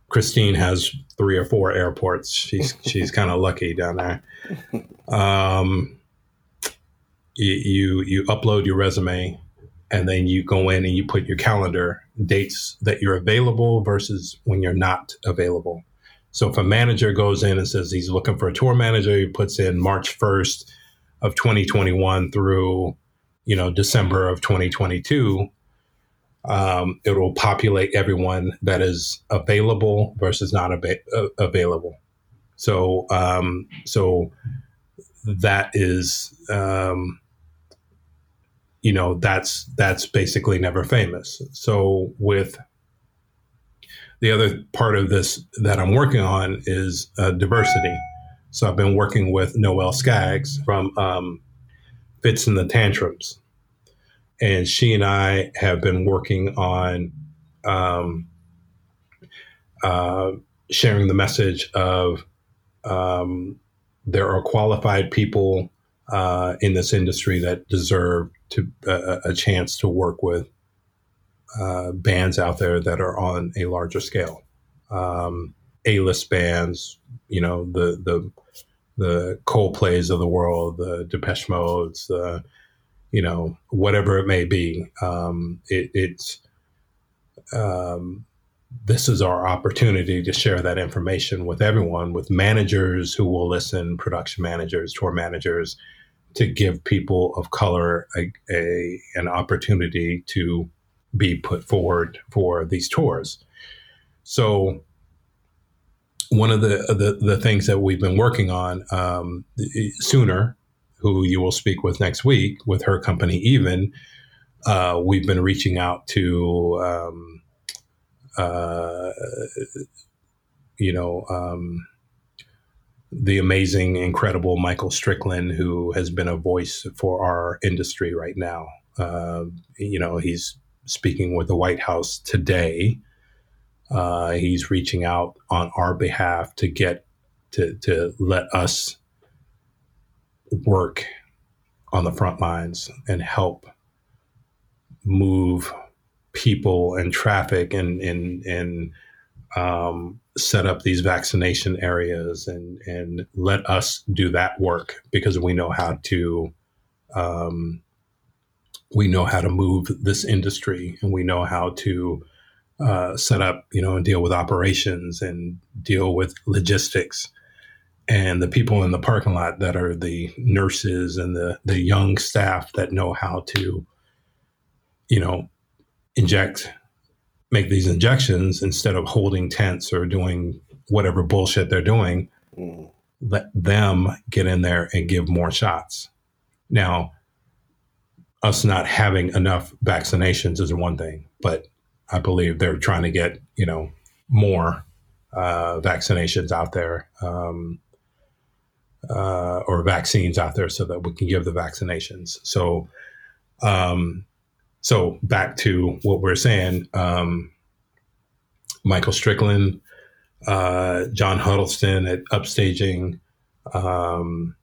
Speaker 5: Christine has three or four airports. She's she's kind of lucky down there. Um, you, you upload your resume, and then you go in and you put your calendar dates that you're available versus when you're not available. So if a manager goes in and says he's looking for a tour manager, he puts in March 1st of 2021 through, you know, December of 2022. Um, it will populate everyone that is available versus not ab- uh, available. So, um, so that is, um, you know, that's that's basically never famous. So with the other part of this that I'm working on is uh, diversity. So I've been working with Noelle Scaggs from um, Fitz and the Tantrums, and she and I have been working on um, uh, sharing the message of um, there are qualified people uh, in this industry that deserve to uh, a chance to work with uh, bands out there that are on a larger scale. Um, A-list bands, you know, the the the Coldplays of the world, the Depeche Modes, the you know, whatever it may be. Um, it, it's um, this is our opportunity to share that information with everyone, with managers who will listen, production managers, tour managers, to give people of color a, a an opportunity to be put forward for these tours. So one of the the, the things that we've been working on um, sooner, who you will speak with next week with her company, even uh, we've been reaching out to. Um, uh, you know, um, the amazing, incredible Michael Strickland, who has been a voice for our industry right now. Uh, you know, he's speaking with the White House today. Uh, he's reaching out on our behalf to get to to let us work on the front lines and help move people and traffic and and and um, set up these vaccination areas and and let us do that work because we know how to um, we know how to move this industry and we know how to uh, set up, you know, and deal with operations and deal with logistics. And the people in the parking lot that are the nurses and the, the young staff that know how to, you know, inject, make these injections instead of holding tents or doing whatever bullshit they're doing, mm. let them get in there and give more shots. Now, us not having enough vaccinations is one thing, but I believe they're trying to get you know more uh, vaccinations out there um, uh, or vaccines out there so that we can give the vaccinations. So, um, so back to what we're saying, um, Michael Strickland, uh, John Huddleston at Upstaging. Um,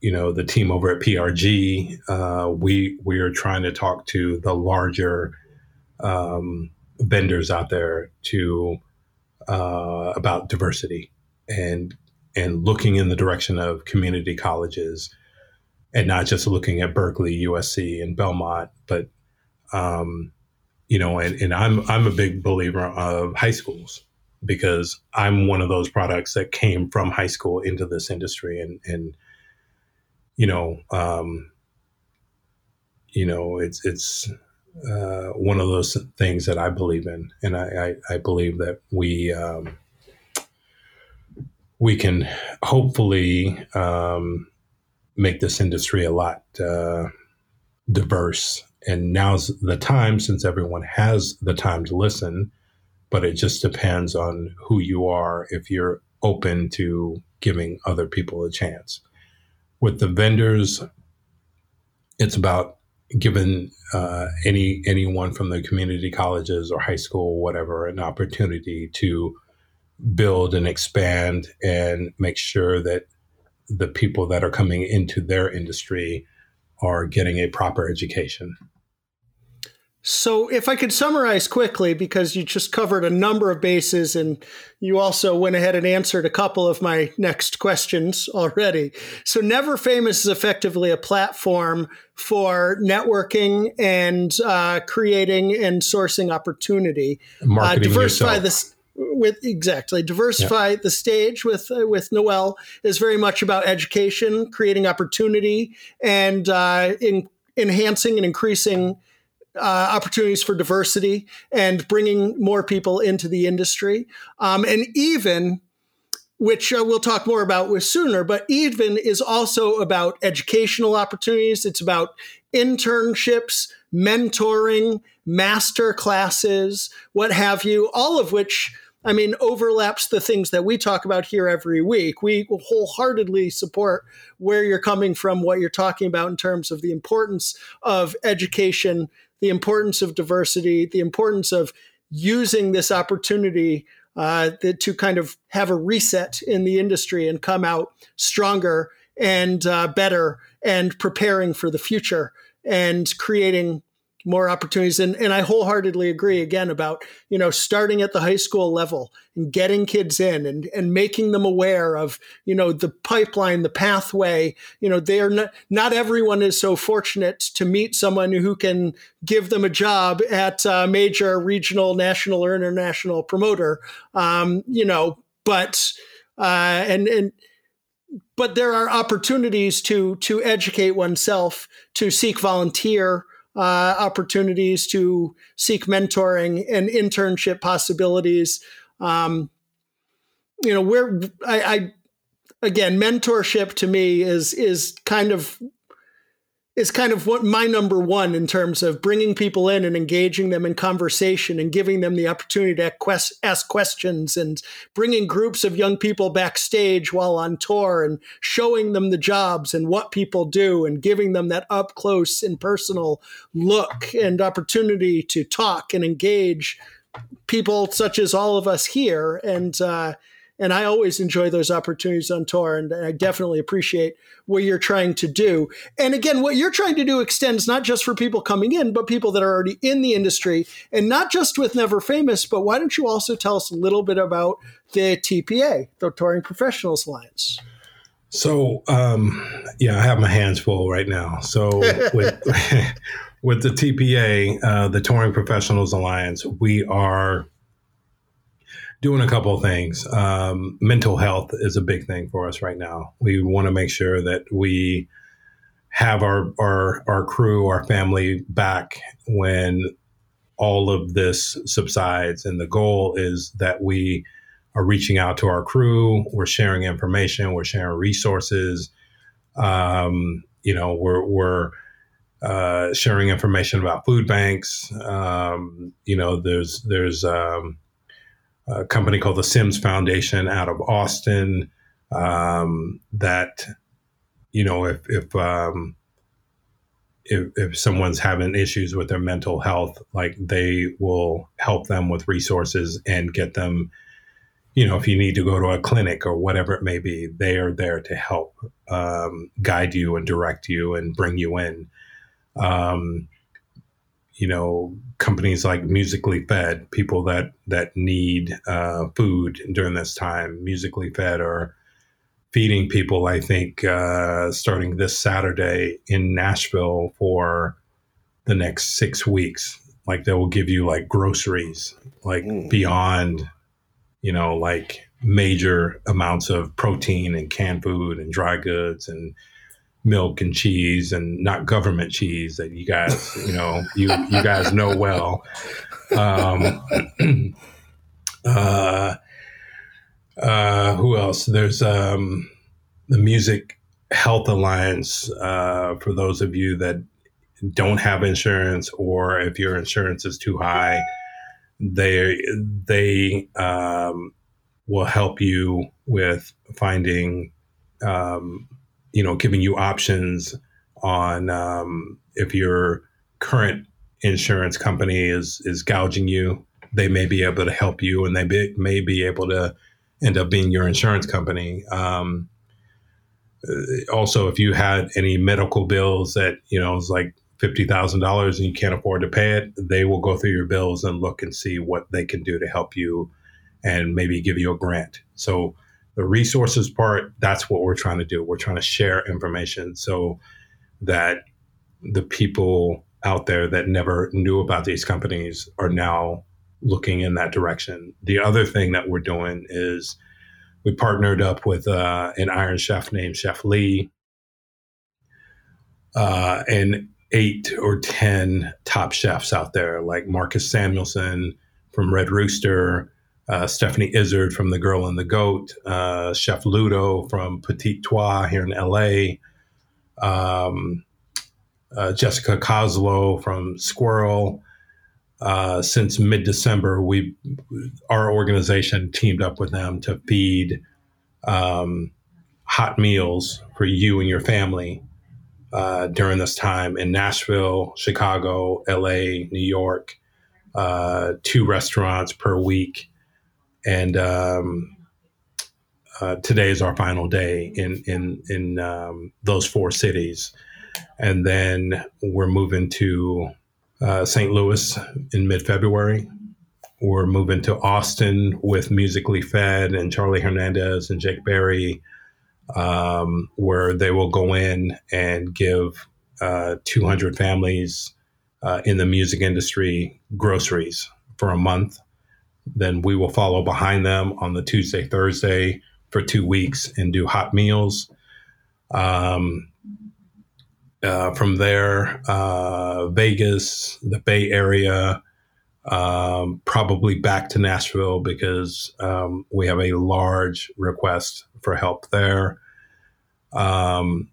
Speaker 5: you know the team over at PRG, uh, we we are trying to talk to the larger um, vendors out there to uh, about diversity and and looking in the direction of community colleges and not just looking at Berklee, USC, and Belmont, but um, you know, and, and I'm I'm a big believer of high schools because I'm one of those products that came from high school into this industry, and and you know, um, you know, it's it's uh, one of those things that I believe in, and I I, I believe that we. Um, we can hopefully um, make this industry a lot uh, diverse and now's the time since everyone has the time to listen but it just depends on who you are if you're open to giving other people a chance. With the vendors it's about giving uh, any anyone from the community colleges or high school whatever an opportunity to build and expand and make sure that the people that are coming into their industry are getting a proper education
Speaker 1: so, if I could summarize quickly, because you just covered a number of bases and you also went ahead and answered a couple of my next questions already. So, Never Famous is effectively a platform for networking and uh, creating and sourcing opportunity.
Speaker 5: Marketing
Speaker 1: uh, diversify
Speaker 5: this
Speaker 1: with exactly diversify yeah. the stage with uh, with Noelle is very much about education, creating opportunity, and uh, in enhancing and increasing uh, opportunities for diversity and bringing more people into the industry. Um, and even, which uh, we'll talk more about with sooner, but even is also about educational opportunities. It's about internships, mentoring, master classes, what have you, all of which. I mean, overlaps the things that we talk about here every week. We wholeheartedly support where you're coming from, what you're talking about in terms of the importance of education the importance of diversity, the importance of using this opportunity uh, to kind of have a reset in the industry and come out stronger and uh, better and preparing for the future and creating more opportunities. And, and I wholeheartedly agree again about, you know, starting at the high school level and getting kids in and, and making them aware of, you know, the pipeline, the pathway, you know, they are not, not everyone is so fortunate to meet someone who can give them a job at a major regional, national or international promoter. Um, you know, but, uh, and, and, but there are opportunities to to educate oneself, to seek volunteer uh, opportunities to seek mentoring and internship possibilities. Um, you know, where I, I again, mentorship to me is is kind of is kind of what my number one in terms of bringing people in and engaging them in conversation and giving them the opportunity to ask questions and bringing groups of young people backstage while on tour and showing them the jobs and what people do and giving them that up close and personal look and opportunity to talk and engage people such as all of us here. And uh, and I always enjoy those opportunities on tour, and I definitely appreciate what you're trying to do. And again, what you're trying to do extends not just for people coming in, but people that are already in the industry, and not just with Never Famous. But why don't you also tell us a little bit about the TPA, the Touring Professionals Alliance?
Speaker 5: So, um, yeah, I have my hands full right now. So, with with the TPA, uh, the Touring Professionals Alliance, we are doing a couple of things. Um, mental health is a big thing for us right now. We want to make sure that we have our, our our crew, our family back when all of this subsides. And the goal is that we are reaching out to our crew. We're sharing information. We're sharing resources. Um, you know, we're we're uh, sharing information about food banks. Um, you know, there's there's um, a company called the Sims Foundation out of Austin. Um, that you know, if if, um, if if someone's having issues with their mental health, like they will help them with resources and get them. You know, if you need to go to a clinic or whatever it may be, they are there to help um, guide you and direct you and bring you in. Um, you know companies like musically fed people that that need uh, food during this time musically fed are feeding people i think uh, starting this saturday in nashville for the next six weeks like they will give you like groceries, like
Speaker 3: Mm.
Speaker 5: beyond, you know, like major amounts of protein and canned food and dry goods and milk and cheese and not government cheese that you guys, you know, you you guys know well. Um, uh, uh, who else? There's um, the Music Health Alliance uh, for those of you that don't have insurance or if your insurance is too high, they they um, will help you with finding, um, you know, giving you options on um, if your current insurance company is is gouging you, they may be able to help you, and they be, may be able to end up being your insurance company. Um, uh, also, if you had any medical bills that you know is like fifty thousand dollars and you can't afford to pay it, they will go through your bills and look and see what they can do to help you, and maybe give you a grant. So the resources part, that's what we're trying to do. We're trying to share information so that the people out there that never knew about these companies are now looking in that direction. The other thing that we're doing is we partnered up with uh, an Iron Chef named Chef Lee, uh, and eight or ten top chefs out there, like Marcus Samuelsson from Red Rooster, uh, Stephanie Izard from The Girl and the Goat, uh, Chef Ludo from Petit Trois here in LA, um, uh, Jessica Koslow from Sqirl. Uh, since mid December, we our organization teamed up with them to feed um, hot meals for you and your family uh, during this time in Nashville, Chicago, LA, New York. Uh, two restaurants per week, and um, uh, today is our final day in in in um, those four cities, and then we're moving to uh, St. Louis in mid February. We're moving to Austin with Musically Fed and Charlie Hernandez and Jake Berry, um, where they will go in and give uh, 200 families uh, in the music industry groceries for a month. Then we will follow behind them on the Tuesday, Thursday for two weeks and do hot meals. Um, uh, from there, uh, Vegas, the Bay Area, um, probably back to Nashville because um, we have a large request for help there. Um,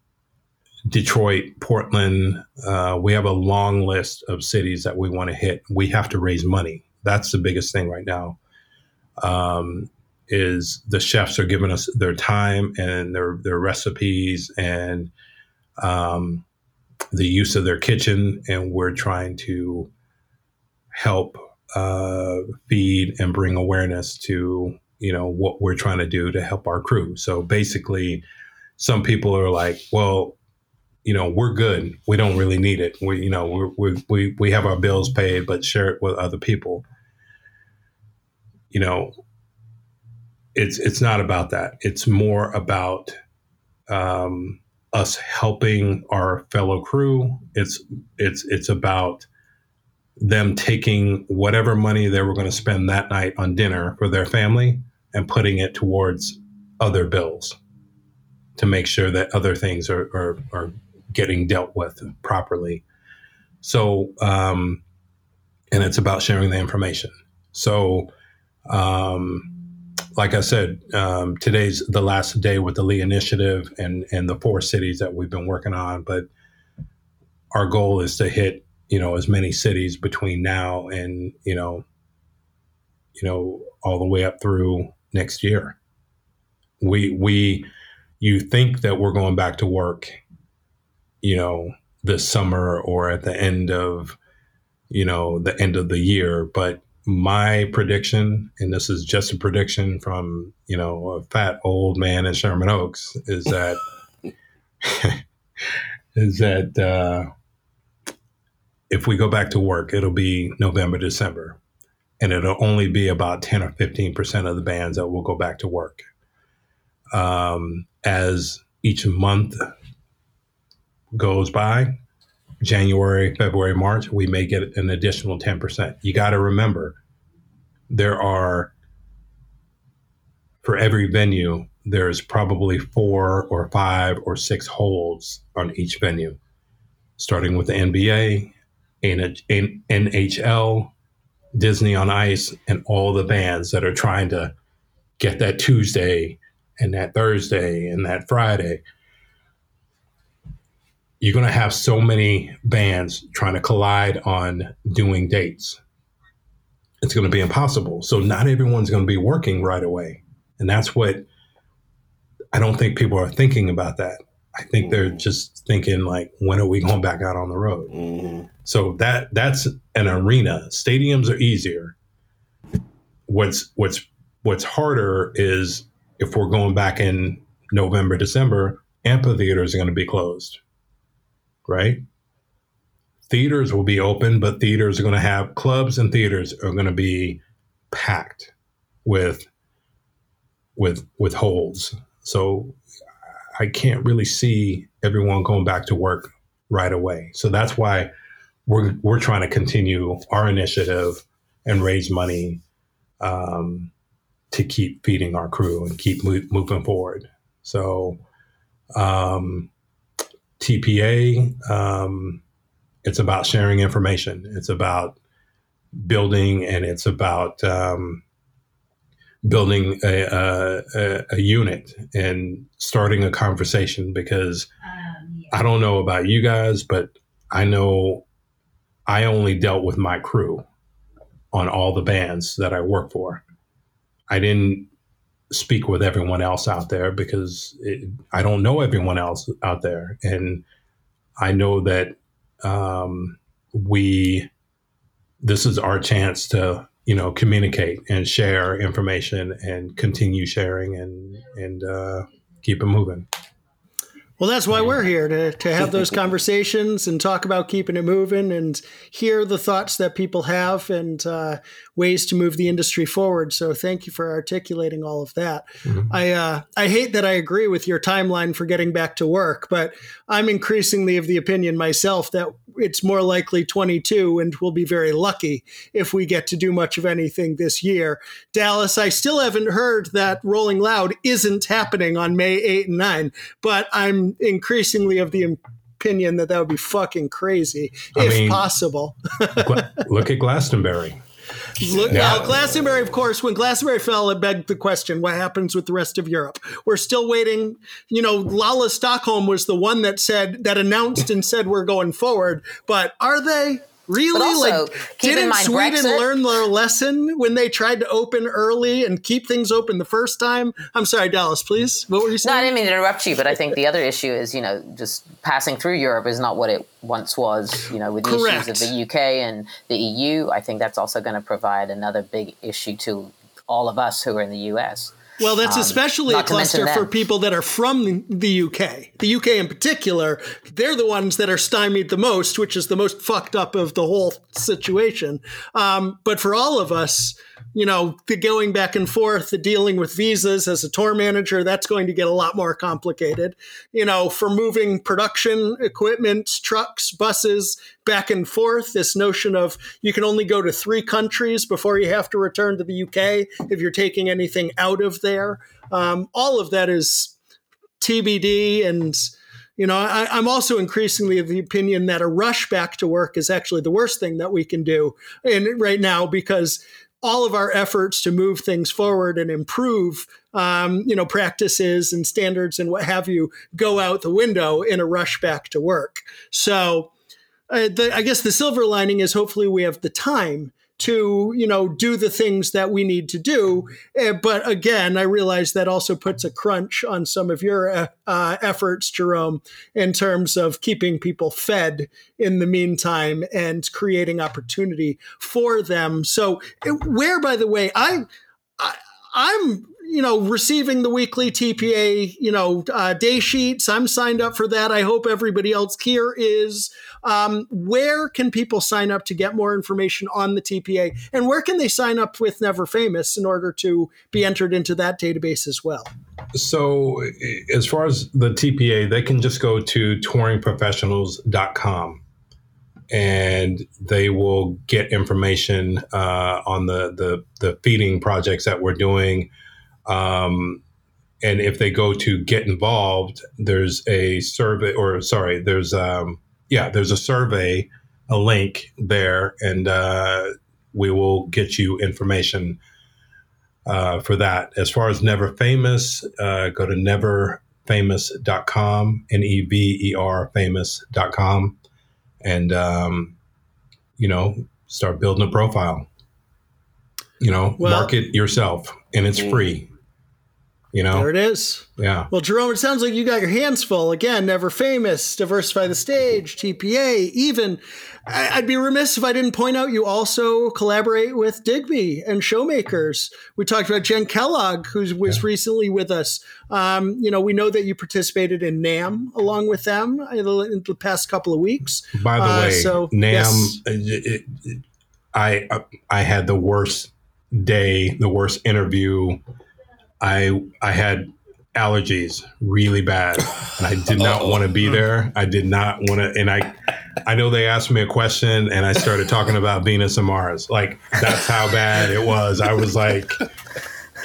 Speaker 5: Detroit, Portland, uh, we have a long list of cities that we want to hit. We have to raise money. That's the biggest thing right now. Um, is the chefs are giving us their time and their their recipes and um, the use of their kitchen, and we're trying to help uh, feed and bring awareness to you know what we're trying to do to help our crew. So basically, some people are like, well, you know, we're good. We don't really need it. We you know we we we have our bills paid, but share it with other people. You know, it's it's not about that. It's more about um, us helping our fellow crew. It's it's it's about them taking whatever money they were going to spend that night on dinner for their family and putting it towards other bills to make sure that other things are are, are getting dealt with properly. So, um, and it's about sharing the information. So, um, like I said, um, today's the last day with the Lee Initiative and and the four cities that we've been working on. But our goal is to hit you know as many cities between now and you know you know all the way up through next year. We we you think that we're going back to work, you know, this summer or at the end of you know the end of the year, but my prediction, and this is just a prediction from you know a fat old man in Sherman Oaks, is that is that uh, if we go back to work, it'll be November, December, and it'll only be about ten or fifteen percent of the bands that will go back to work. Um, as each month goes by, January, February, March, we may get an additional 10%. You got to remember, there are, for every venue, there's probably four or five or six holds on each venue, starting with the NBA, NHL, Disney on Ice, and all the bands that are trying to get that Tuesday and that Thursday and that Friday you're going to have so many bands trying to collide on doing dates. It's going to be impossible. So not everyone's going to be working right away. And that's what I don't think people are thinking about that. I think they're mm-hmm. just thinking like, when are we going back out on the road? Mm-hmm. So that that's an arena. Stadiums are easier. What's what's what's harder is if we're going back in November, December, amphitheaters are going to be closed right? Theaters will be open, but theaters are going to have clubs and theaters are going to be packed with with with holds. So I can't really see everyone going back to work right away. So that's why we're we're trying to continue our initiative and raise money um, to keep feeding our crew and keep mo- moving forward. So um, TPA, um, it's about sharing information. It's about building, and it's about um, building a, a, a, unit and starting a conversation. Because um, yeah. I don't know about you guys, but I know I only dealt with my crew on all the bands that I work for. I didn't speak with everyone else out there because it, I don't know everyone else out there, and I know that um, we this is our chance to you know communicate and share information and continue sharing and and uh, keep it moving.
Speaker 1: Well, that's why we're here to, to have those conversations and talk about keeping it moving and hear the thoughts that people have and uh, ways to move the industry forward. So, thank you for articulating all of that. Mm-hmm. I uh, I hate that I agree with your timeline for getting back to work, but I'm increasingly of the opinion myself that it's more likely 22, and we'll be very lucky if we get to do much of anything this year. Dallas, I still haven't heard that Rolling Loud isn't happening on May 8 and 9, but I'm increasingly of the opinion that that would be fucking crazy I if mean, possible.
Speaker 5: look at Glastonbury.
Speaker 1: Look, yeah. now, Glastonbury, of course, when Glastonbury fell, it begged the question: What happens with the rest of Europe? We're still waiting. You know, Lolla Stockholm was the one that said that announced and said we're going forward, but are they? Really?
Speaker 2: Also,
Speaker 1: like, didn't Sweden Brexit, learn their lesson when they tried to open early and keep things open the first time? I'm sorry, Dallas, please. What were you saying?
Speaker 2: No, I didn't mean to interrupt you, but I think the other issue is, you know, just passing through Europe is not what it once was, you know, with the Correct. issues of the UK and the EU. I think that's also going to provide another big issue to all of us who are in the US.
Speaker 1: Well, that's um, especially a cluster for people that are from the UK. The UK in particular, they're the ones that are stymied the most, which is the most fucked up of the whole situation. Um, but for all of us, you know, the going back and forth, the dealing with visas as a tour manager, that's going to get a lot more complicated. You know, for moving production equipment, trucks, buses back and forth, this notion of you can only go to three countries before you have to return to the UK if you're taking anything out of there. Um, all of that is TBD and you know, I, am also increasingly of the opinion that a rush back to work is actually the worst thing that we can do in right now because all of our efforts to move things forward and improve, um, you know, practices and standards and what have you go out the window in a rush back to work. So, uh, the, I guess the silver lining is hopefully we have the time to you know do the things that we need to do. Uh, but again i realize that also puts a crunch on some of your uh, uh, efforts jerome in terms of keeping people fed in the meantime and creating opportunity for them. So where by the way i, I i'm you know, receiving the weekly TPA, you know, uh, day sheets. I'm signed up for that. I hope everybody else here is. Um, where can people sign up to get more information on the TPA? And where can they sign up with Never Famous in order to be entered into that database as well?
Speaker 5: So, as far as the TPA, they can just go to touringprofessionals.com and they will get information uh, on the, the the feeding projects that we're doing. Um, and if they go to get involved, there's a survey, or sorry, there's um, yeah, there's a survey, a link there, and uh, we will get you information uh, for that. As far as Never Famous, uh, go to neverfamous.com, N E V E R famous.com, and, um, you know, start building a profile. You know,
Speaker 1: Well-
Speaker 5: market yourself, and it's free. You know,
Speaker 1: There it is.
Speaker 5: yeah.
Speaker 1: Well, Jerome, it sounds like you got your hands full. Again, Never Famous, Diversify the Stage, TPA, even. I- I'd be remiss if I didn't point out you also collaborate with Digby and Showmakers. We talked about Jen Kellogg, who was recently with us. Um, you know, we know that you participated in NAMM along with them in the, in the past couple of weeks.
Speaker 5: By the
Speaker 1: Uh,
Speaker 5: way,
Speaker 1: so,
Speaker 5: NAMM,
Speaker 1: yes.
Speaker 5: it- it- I I had the worst day, the worst interview. I I had allergies really bad, and I did not want to be there. I did not want to, and I I know they asked me a question, and I started talking about Venus and Mars. Like that's how bad it was. I was like,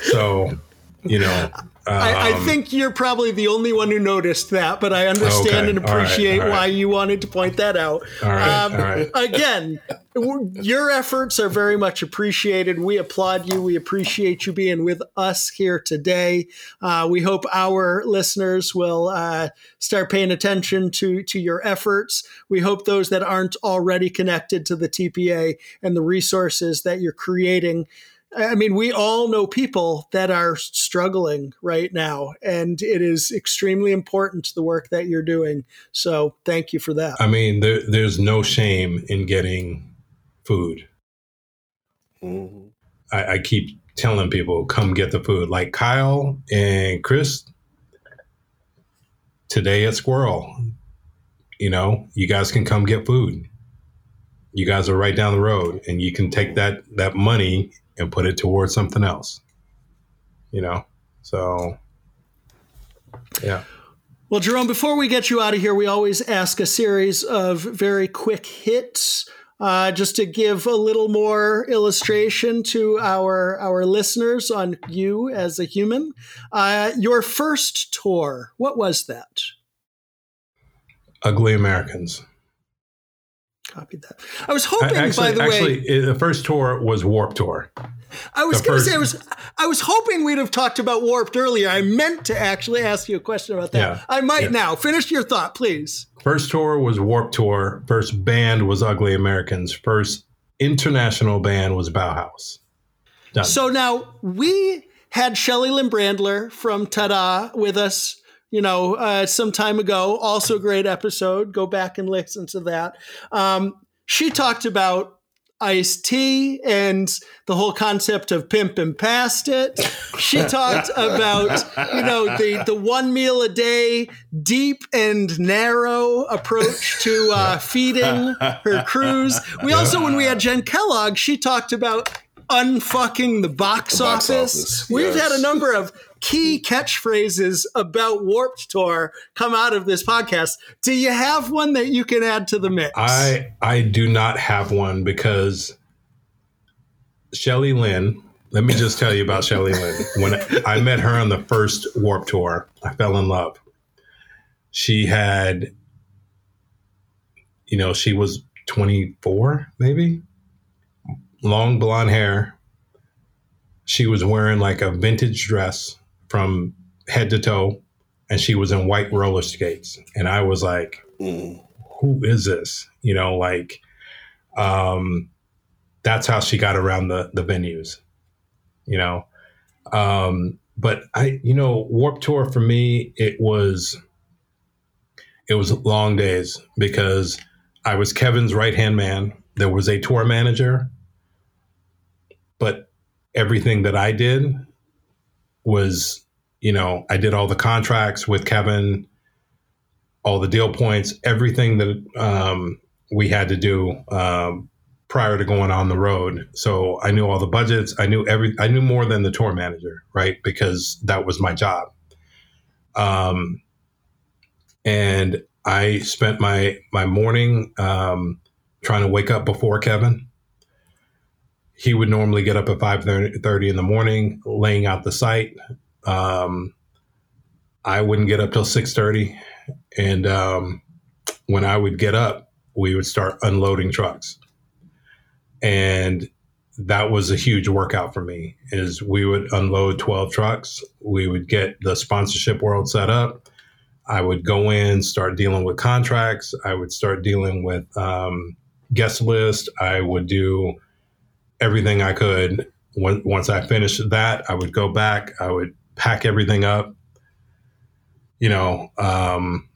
Speaker 5: so you know.
Speaker 1: I, I
Speaker 5: um,
Speaker 1: think you're probably the only one who noticed that, but I understand
Speaker 5: Okay.
Speaker 1: and appreciate
Speaker 5: All right.
Speaker 1: why you wanted to point that out.
Speaker 5: All right.
Speaker 1: Um. Again, your efforts are very much appreciated. We applaud you. We appreciate you being with us here today. Uh, we hope our listeners will uh, start paying attention to to your efforts. We hope those that aren't already connected to the TPA and the resources that you're creating. I mean, we all know people that are struggling right now, and it is extremely important the work that you're doing. So, thank you for that.
Speaker 5: I mean, there, there's no shame in getting food.
Speaker 3: Mhm.
Speaker 5: I, I keep telling people, come get the food. Like Kyle and Chris today at Sqirl, you know, you guys can come get food. You guys are right down the road, and you can take that that money and put it towards something else. You know, so yeah.
Speaker 1: Well, Jerome, before we get you out of here, we always ask a series of very quick hits. Uh, just to give a little more illustration to our our listeners on you as a human, uh, your first tour, what was that?
Speaker 5: Ugly Americans.
Speaker 1: Copied that. I was hoping,
Speaker 5: actually,
Speaker 1: by the way,
Speaker 5: actually, it- the first tour was Warp Tour.
Speaker 1: I was going to say I was I was hoping we'd have talked about Warped earlier. I meant to actually ask you a question about that.
Speaker 5: Yeah.
Speaker 1: I might
Speaker 5: Yeah.
Speaker 1: now. Finish your thought, please.
Speaker 5: First tour was Warp Tour. First band was Ugly Americans. First international band was Bauhaus. Done.
Speaker 1: So now we had Shelley Lynn Brandler from Tada with us, you know, uh, some time ago. Also a great episode. Go back and listen to that. Um, she talked about iced tea and the whole concept of pimp and past it. She talked about, you know, the, the one meal a day, deep and narrow approach to uh, feeding her crews. We also, when we had Jen Kellogg, she talked about unfucking the box,
Speaker 3: The box
Speaker 1: office.
Speaker 3: office,
Speaker 1: We've
Speaker 3: yes.
Speaker 1: had a number of key catchphrases about Warped Tour come out of this podcast. Do you have one that you can add to the mix?
Speaker 5: I I do not have one because Shelly Lynn. Let me just tell you about Shelly Lynn. When I met her on the first Warp Tour, I fell in love. She had, you know, she was 24, maybe, long blonde hair. She was wearing like a vintage dress from head to toe, and she was in white roller skates. And I was like,
Speaker 3: Mm.
Speaker 5: who is this? You know, like um that's how she got around the the venues, you know. Um but I you know, Warp Tour for me it was it was long days because I was Kevin's right-hand man. There was a tour manager, but everything that I did was, you know, I did all the contracts with Kevin all the deal points, everything that um, we had to do um, prior to going on the road. So I knew all the budgets. I knew every. I knew more than the tour manager, right? Because that was my job. Um, and I spent my my morning um, trying to wake up before Kevin. He would normally get up at 5.30 in the morning, laying out the site. Um, I wouldn't get up till 6.30. And um, when I would get up, we would start unloading trucks. And that was a huge workout for me is we would unload 12 trucks we would get the sponsorship world set up i would go in start dealing with contracts i would start dealing with um, guest list i would do everything i could when, once i finished that i would go back i would pack everything up you know um,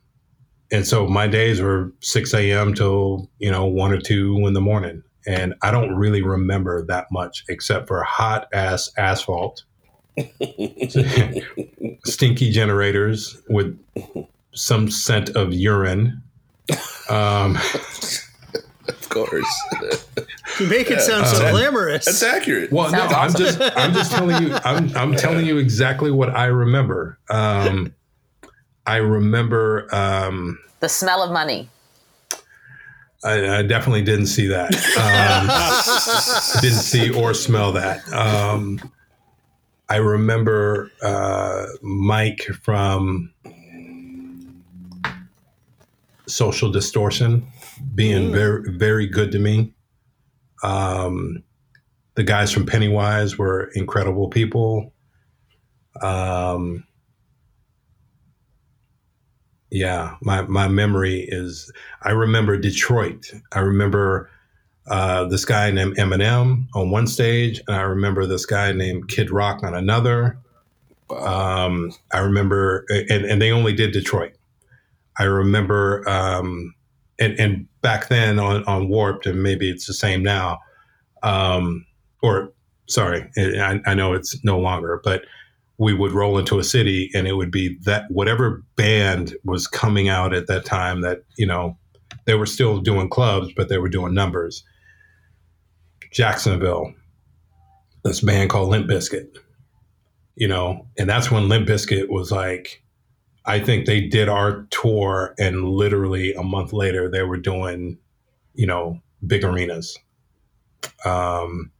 Speaker 5: and so my days were 6 a.m till you know 1 or 2 in the morning and I don't really remember that much except for hot ass asphalt, stinky generators with some scent of urine. Um,
Speaker 3: of course,
Speaker 1: you make it sound so glamorous.
Speaker 3: That's accurate.
Speaker 5: Well, no, I'm just I'm just telling you I'm I'm telling you exactly what I remember. Um, I remember um,
Speaker 2: the smell of money.
Speaker 5: I, I, definitely didn't see that. Um, didn't see or smell that. Um, I remember uh, Mike from Social Distortion being mm. very, very good to me. Um, the guys from Pennywise were incredible people. Um, yeah, my my memory is I remember Detroit. I remember uh, this guy named Eminem on one stage, and I remember this guy named Kid Rock on another. Um, I remember, and, and they only did Detroit. I remember, um, and, and back then on, on Warped, and maybe it's the same now, um, or sorry, I, I know it's no longer, but we would roll into a city and it would be that whatever band was coming out at that time that you know they were still doing clubs but they were doing numbers. Jacksonville this band called limp bizkit you know and that's when limp bizkit was like i think they did our tour and literally a month later they were doing you know big arenas um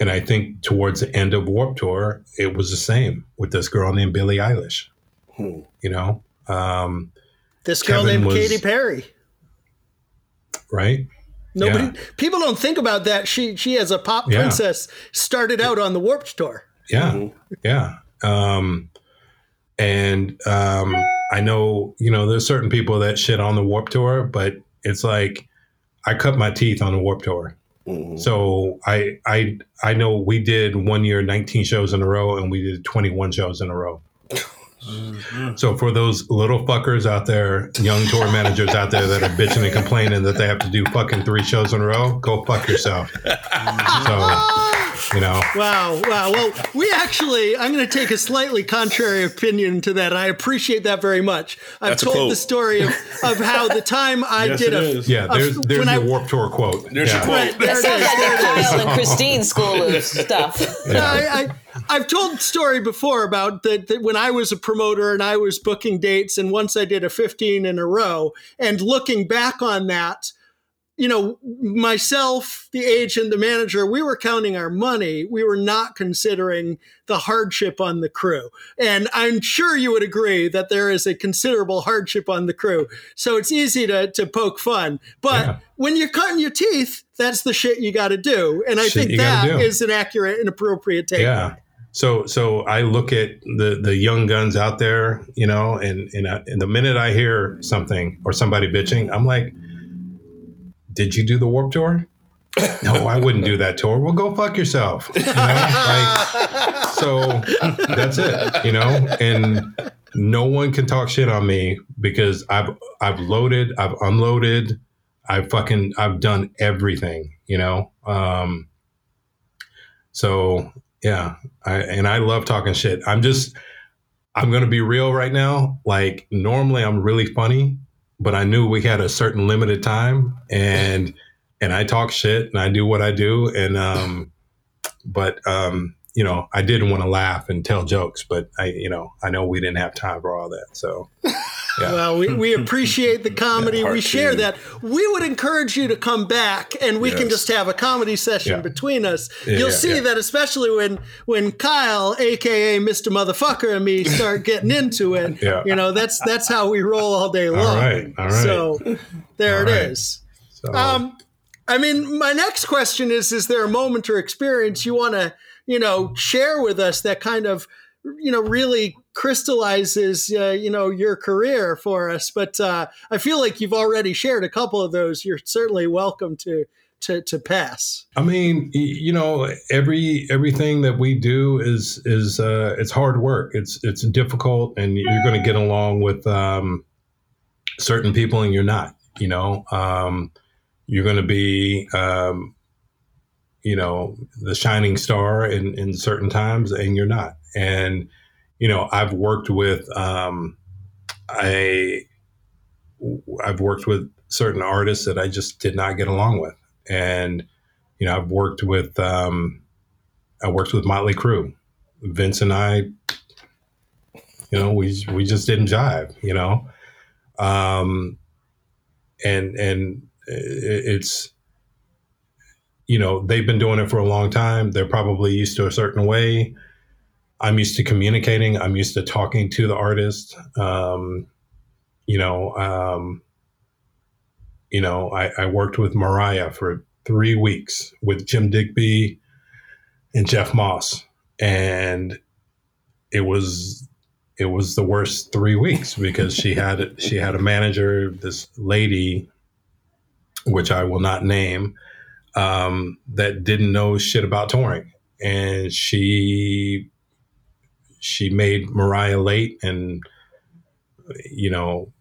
Speaker 5: and I think towards the end of Warp Tour, it was the same with this girl named Billie Eilish. Hmm. You know, um,
Speaker 1: this girl Kevin named was, Katy Perry,
Speaker 5: right?
Speaker 1: Nobody, yeah. people don't think about that. She she as a pop yeah. princess started out on the Warped Tour.
Speaker 5: Yeah, mm-hmm. yeah. Um, and um, I know you know there's certain people that shit on the Warp Tour, but it's like I cut my teeth on the Warp Tour. Mm-hmm. So I I I know we did one year 19 shows in a row and we did 21 shows in a row. Mm-hmm. So for those little fuckers out there, young tour managers out there that are bitching and complaining that they have to do fucking three shows in a row, go fuck yourself. Mm-hmm. So you know.
Speaker 1: Wow, wow. Well, we actually, I'm going to take a slightly contrary opinion to that. I appreciate that very much. I've That's told the story of, of how the time I
Speaker 5: yes,
Speaker 1: did
Speaker 5: a, yeah. There's a, there's your I, Warp Tour quote.
Speaker 3: There's yeah. your quote.
Speaker 2: Right, that sounds like Kyle and Christine school of stuff.
Speaker 1: Yeah. I, I, I've told the story before about that, that when I was a promoter and I was booking dates, and once I did a 15 in a row, and looking back on that, you know, myself, the agent, the manager, we were counting our money. We were not considering the hardship on the crew. And I'm sure you would agree that there is a considerable hardship on the crew. So it's easy to, to poke fun. But yeah. when you're cutting your teeth, that's the shit you got to do. And I shit think that is an accurate and appropriate take.
Speaker 5: Yeah. So, so I look at the the young guns out there, you know, and and, I, and the minute I hear something or somebody bitching, I'm like, did you do the Warp Tour? no, I wouldn't do that tour. Well, go fuck yourself. You know? like, so that's it, you know. And no one can talk shit on me because I've I've loaded, I've unloaded, I've fucking I've done everything, you know. Um, so yeah, I, and I love talking shit. I'm just I'm gonna be real right now. Like normally I'm really funny, but I knew we had a certain limited time and and I talk shit and I do what I do and um but um you know I didn't want to laugh and tell jokes but I you know I know we didn't have time for all that so Yeah.
Speaker 1: Well, we, we appreciate the comedy. We share that. We would encourage you to come back and we can just have a comedy session
Speaker 5: Yeah.
Speaker 1: between us.
Speaker 5: Yeah,
Speaker 1: You'll see that especially when when Kyle, aka Mr. Motherfucker and me start getting into it. You know, that's that's how we roll all day long.
Speaker 5: right, all right.
Speaker 1: So there
Speaker 5: All
Speaker 1: it
Speaker 5: right.
Speaker 1: is.
Speaker 5: So,
Speaker 1: Um, I mean, my next question is: Is there a moment or experience you want to, you know, share with us that kind of, you know, really crystallizes, uh, you know, your career for us? But uh, I feel like you've already shared a couple of those. You're certainly welcome to to to pass.
Speaker 5: I mean, you know, every everything that we do is is uh, it's hard work. It's it's difficult, and you're going to get along with um, certain people, and you're not. You know, um, you're going to be, um, you know, the shining star in in certain times, and you're not. And you know, I've worked with um, I I've worked with certain artists that I just did not get along with, and you know, I've worked with um, I worked with Motley Crue. Vince and I, you know, we we just didn't jive, you know, um, and and it's you know they've been doing it for a long time. They're probably used to a certain way. I'm used to communicating. I'm used to talking to the artist. Um, you know, um, you know, I, I worked with Mariah for three weeks with Jim Digby and Jeff Moss, and it was it was the worst three weeks because she had she had a manager, this lady, which I will not name, um, that didn't know shit about touring, and she she made Mariah late, and you know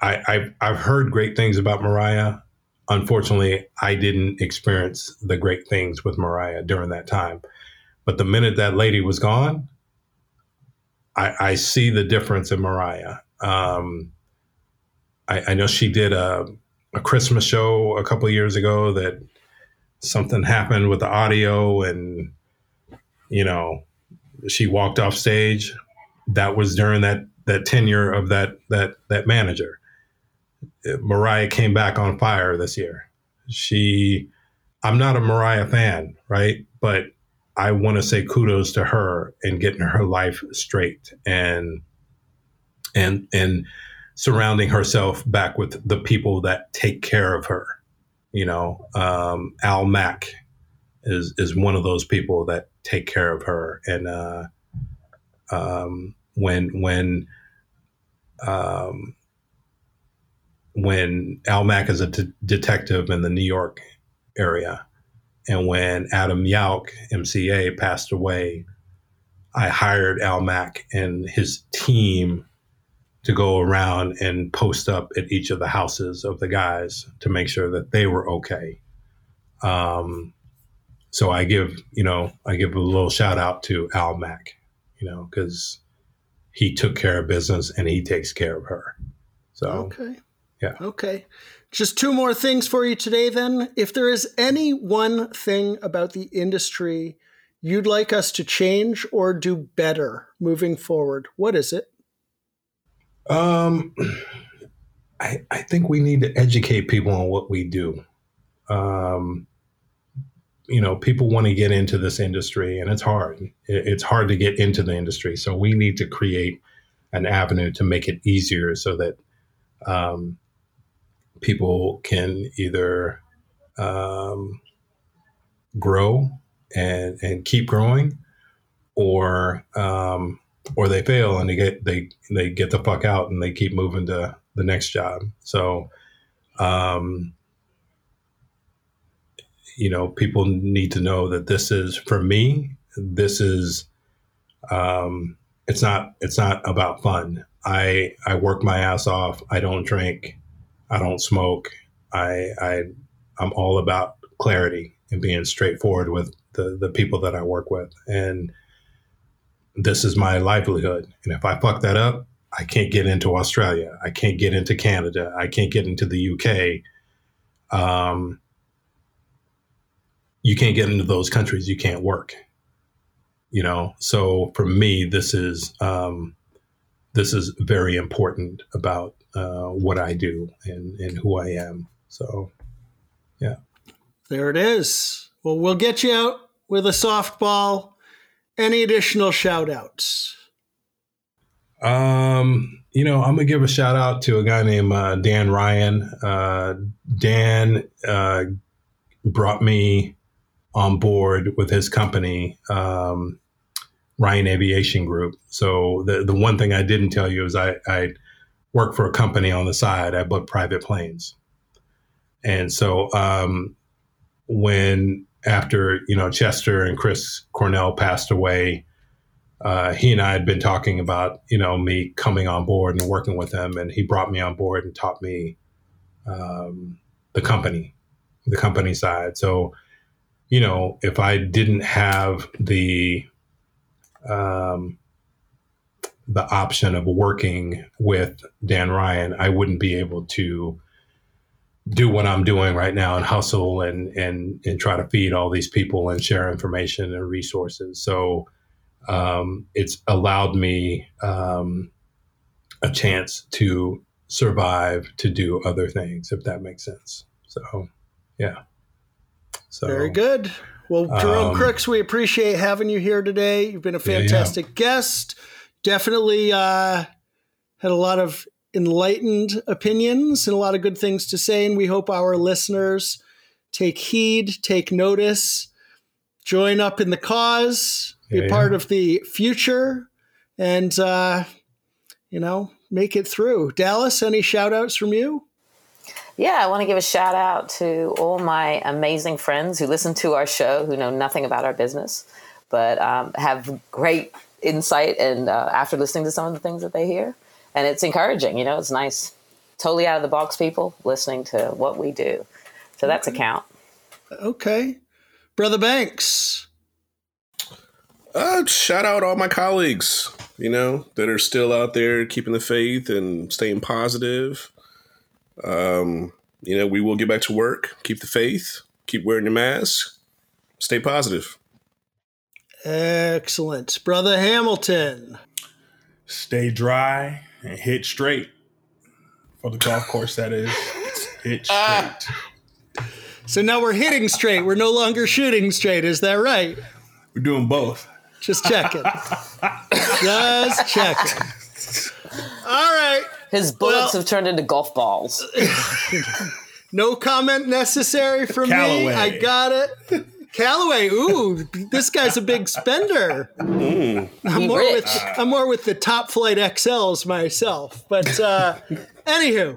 Speaker 5: I, I've, I've heard great things about Mariah. Unfortunately, I didn't experience the great things with Mariah during that time. But the minute that lady was gone, I, I see the difference in Mariah. Um, I, I know she did a, a Christmas show a couple years ago that something happened with the audio and, you know, she walked off stage. That was during that, that tenure of that, that, that manager. Mariah came back on fire this year. She, I'm not a Mariah fan, right? But I want to say kudos to her and getting her life straight and and and surrounding herself back with the people that take care of her. You know, um, Al Mack is is one of those people that take care of her, and uh, um, when when um, when Al Mack is a de- detective in the New York area, and when Adam Yauch, MCA, passed away, I hired Al Mack and his team to go around and post up at each of the houses of the guys to make sure that they were okay. Um, so I give, you know, I give a little shout out to Al Mack, you know, because he took care of business and he takes care of her. So
Speaker 1: Okay.
Speaker 5: Yeah.
Speaker 1: Okay. Just two more things for you today, then. If there is any one thing about the industry you'd like us to change or do better moving forward, what is it?
Speaker 5: Um, I, I think we need to educate people on what we do. Um, you know, people want to get into this industry, and it's hard. It's hard to get into the industry, so we need to create an avenue to make it easier, so that um, people can either um, grow and and keep growing, or um, or they fail and they get they they get the fuck out and they keep moving to the next job. So, um, you know, people need to know that this is for me. This is, um, it's not it's not about fun. I I work my ass off. I don't drink. I don't smoke. I I I'm all about clarity and being straightforward with the the people that I work with and this is my livelihood. And if I fuck that up, I can't get into Australia. I can't get into Canada. I can't get into the UK. Um, you can't get into those countries. You can't work. You know, so for me, this is um, this is very important about uh, what I do and, and who I am. So, yeah.
Speaker 1: There it is. Well, we'll get you out with a softball. Any additional shout outs?
Speaker 5: Um, you know, I'm gonna give a shout out to a guy named uh, Dan Ryan. Uh, Dan uh, brought me on board with his company, um, Ryan Aviation Group. So the the one thing I didn't tell you is I, I work for a company on the side. I book private planes, and so um, when after you know Chester and Chris Cornell passed away, uh, he and I had been talking about you know me coming on board and working with him, and he brought me on board and taught me um, the company, the company side. So you know if I didn't have the um, the option of working with Dan Ryan, I wouldn't be able to do what I'm doing right now and hustle and and and try to feed all these people and share information and resources. So um, it's allowed me um, a chance to survive to do other things, if that makes sense. So, yeah. So
Speaker 1: Very good. Well, Jerome
Speaker 5: Um,
Speaker 1: Crooks, we appreciate having you here today. You've been a
Speaker 5: yeah.
Speaker 1: fantastic guest. Definitely uh, had a lot of enlightened opinions and a lot of good things to say. And we hope our listeners take heed, take notice, join up in the cause, be
Speaker 5: Yeah,
Speaker 1: part of the future, and, uh, you know, make it through. Dallas, any shout outs from you?
Speaker 2: Yeah, I want to give a shout out to all my amazing friends who listen to our show, who know nothing about our business, but um, have great insight and uh, after listening to some of the things that they hear. And it's encouraging, you know, it's nice. Totally out of the box people listening to what we do. So that's a count.
Speaker 1: Okay. Brother Banks.
Speaker 3: Uh, shout out all my colleagues, you know, that are still out there keeping the faith and staying positive. Um, you know, we will get back to work, keep the faith, keep wearing your mask, stay positive.
Speaker 1: Excellent. Brother Hamilton.
Speaker 4: Stay dry and hit straight for the golf course. That is hit straight.
Speaker 1: So now we're hitting straight. We're no longer shooting straight. Is that right?
Speaker 4: We're doing both.
Speaker 1: Just checking. Just checking. All right.
Speaker 2: His bullets
Speaker 1: Well-
Speaker 2: have turned into golf balls.
Speaker 1: No comment necessary from me. I got it. Callaway, ooh, this guy's a big spender. I'm more
Speaker 2: rich.
Speaker 1: with I'm more with the Top Flite XLs myself. But uh anywho,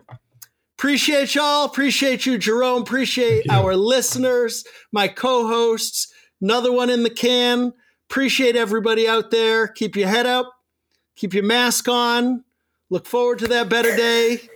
Speaker 1: appreciate y'all. Appreciate you, Jerome. Appreciate our listeners, my co-hosts. Another one in the can. Appreciate everybody out there. Keep your head up. Keep your mask on. Look forward to that better day.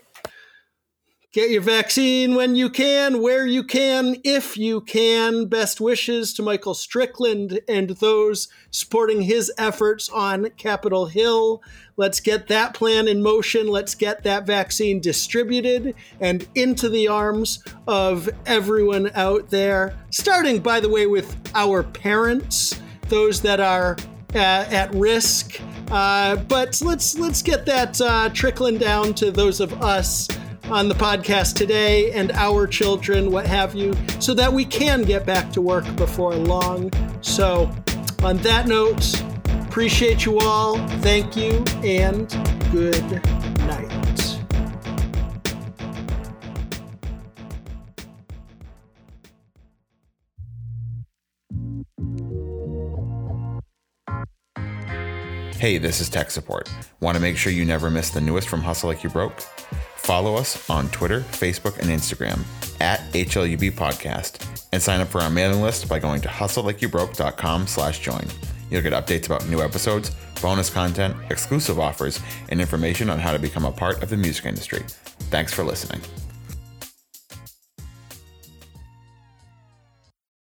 Speaker 1: Get your vaccine when you can, where you can, if you can. Best wishes to Michael Strickland and those supporting his efforts on Capitol Hill. Let's get that plan in motion. Let's get that vaccine distributed and into the arms of everyone out there. Starting, by the way, with our parents, those that are uh, at risk. Uh, but let's let's get that uh, trickling down to those of us on the podcast today and our children, what have you, so that we can get back to work before long. So, on that note, appreciate you all. Thank you and good night.
Speaker 6: Hey, this is tech support. Want to make sure you never miss the newest from Hustle Like You Broke? Follow us on Twitter, Facebook, and Instagram at HLUB Podcast and sign up for our mailing list by going to hustlelikeyouBroke.com slash join. You'll get updates about new episodes, bonus content, exclusive offers, and information on how to become a part of the music industry. Thanks for listening.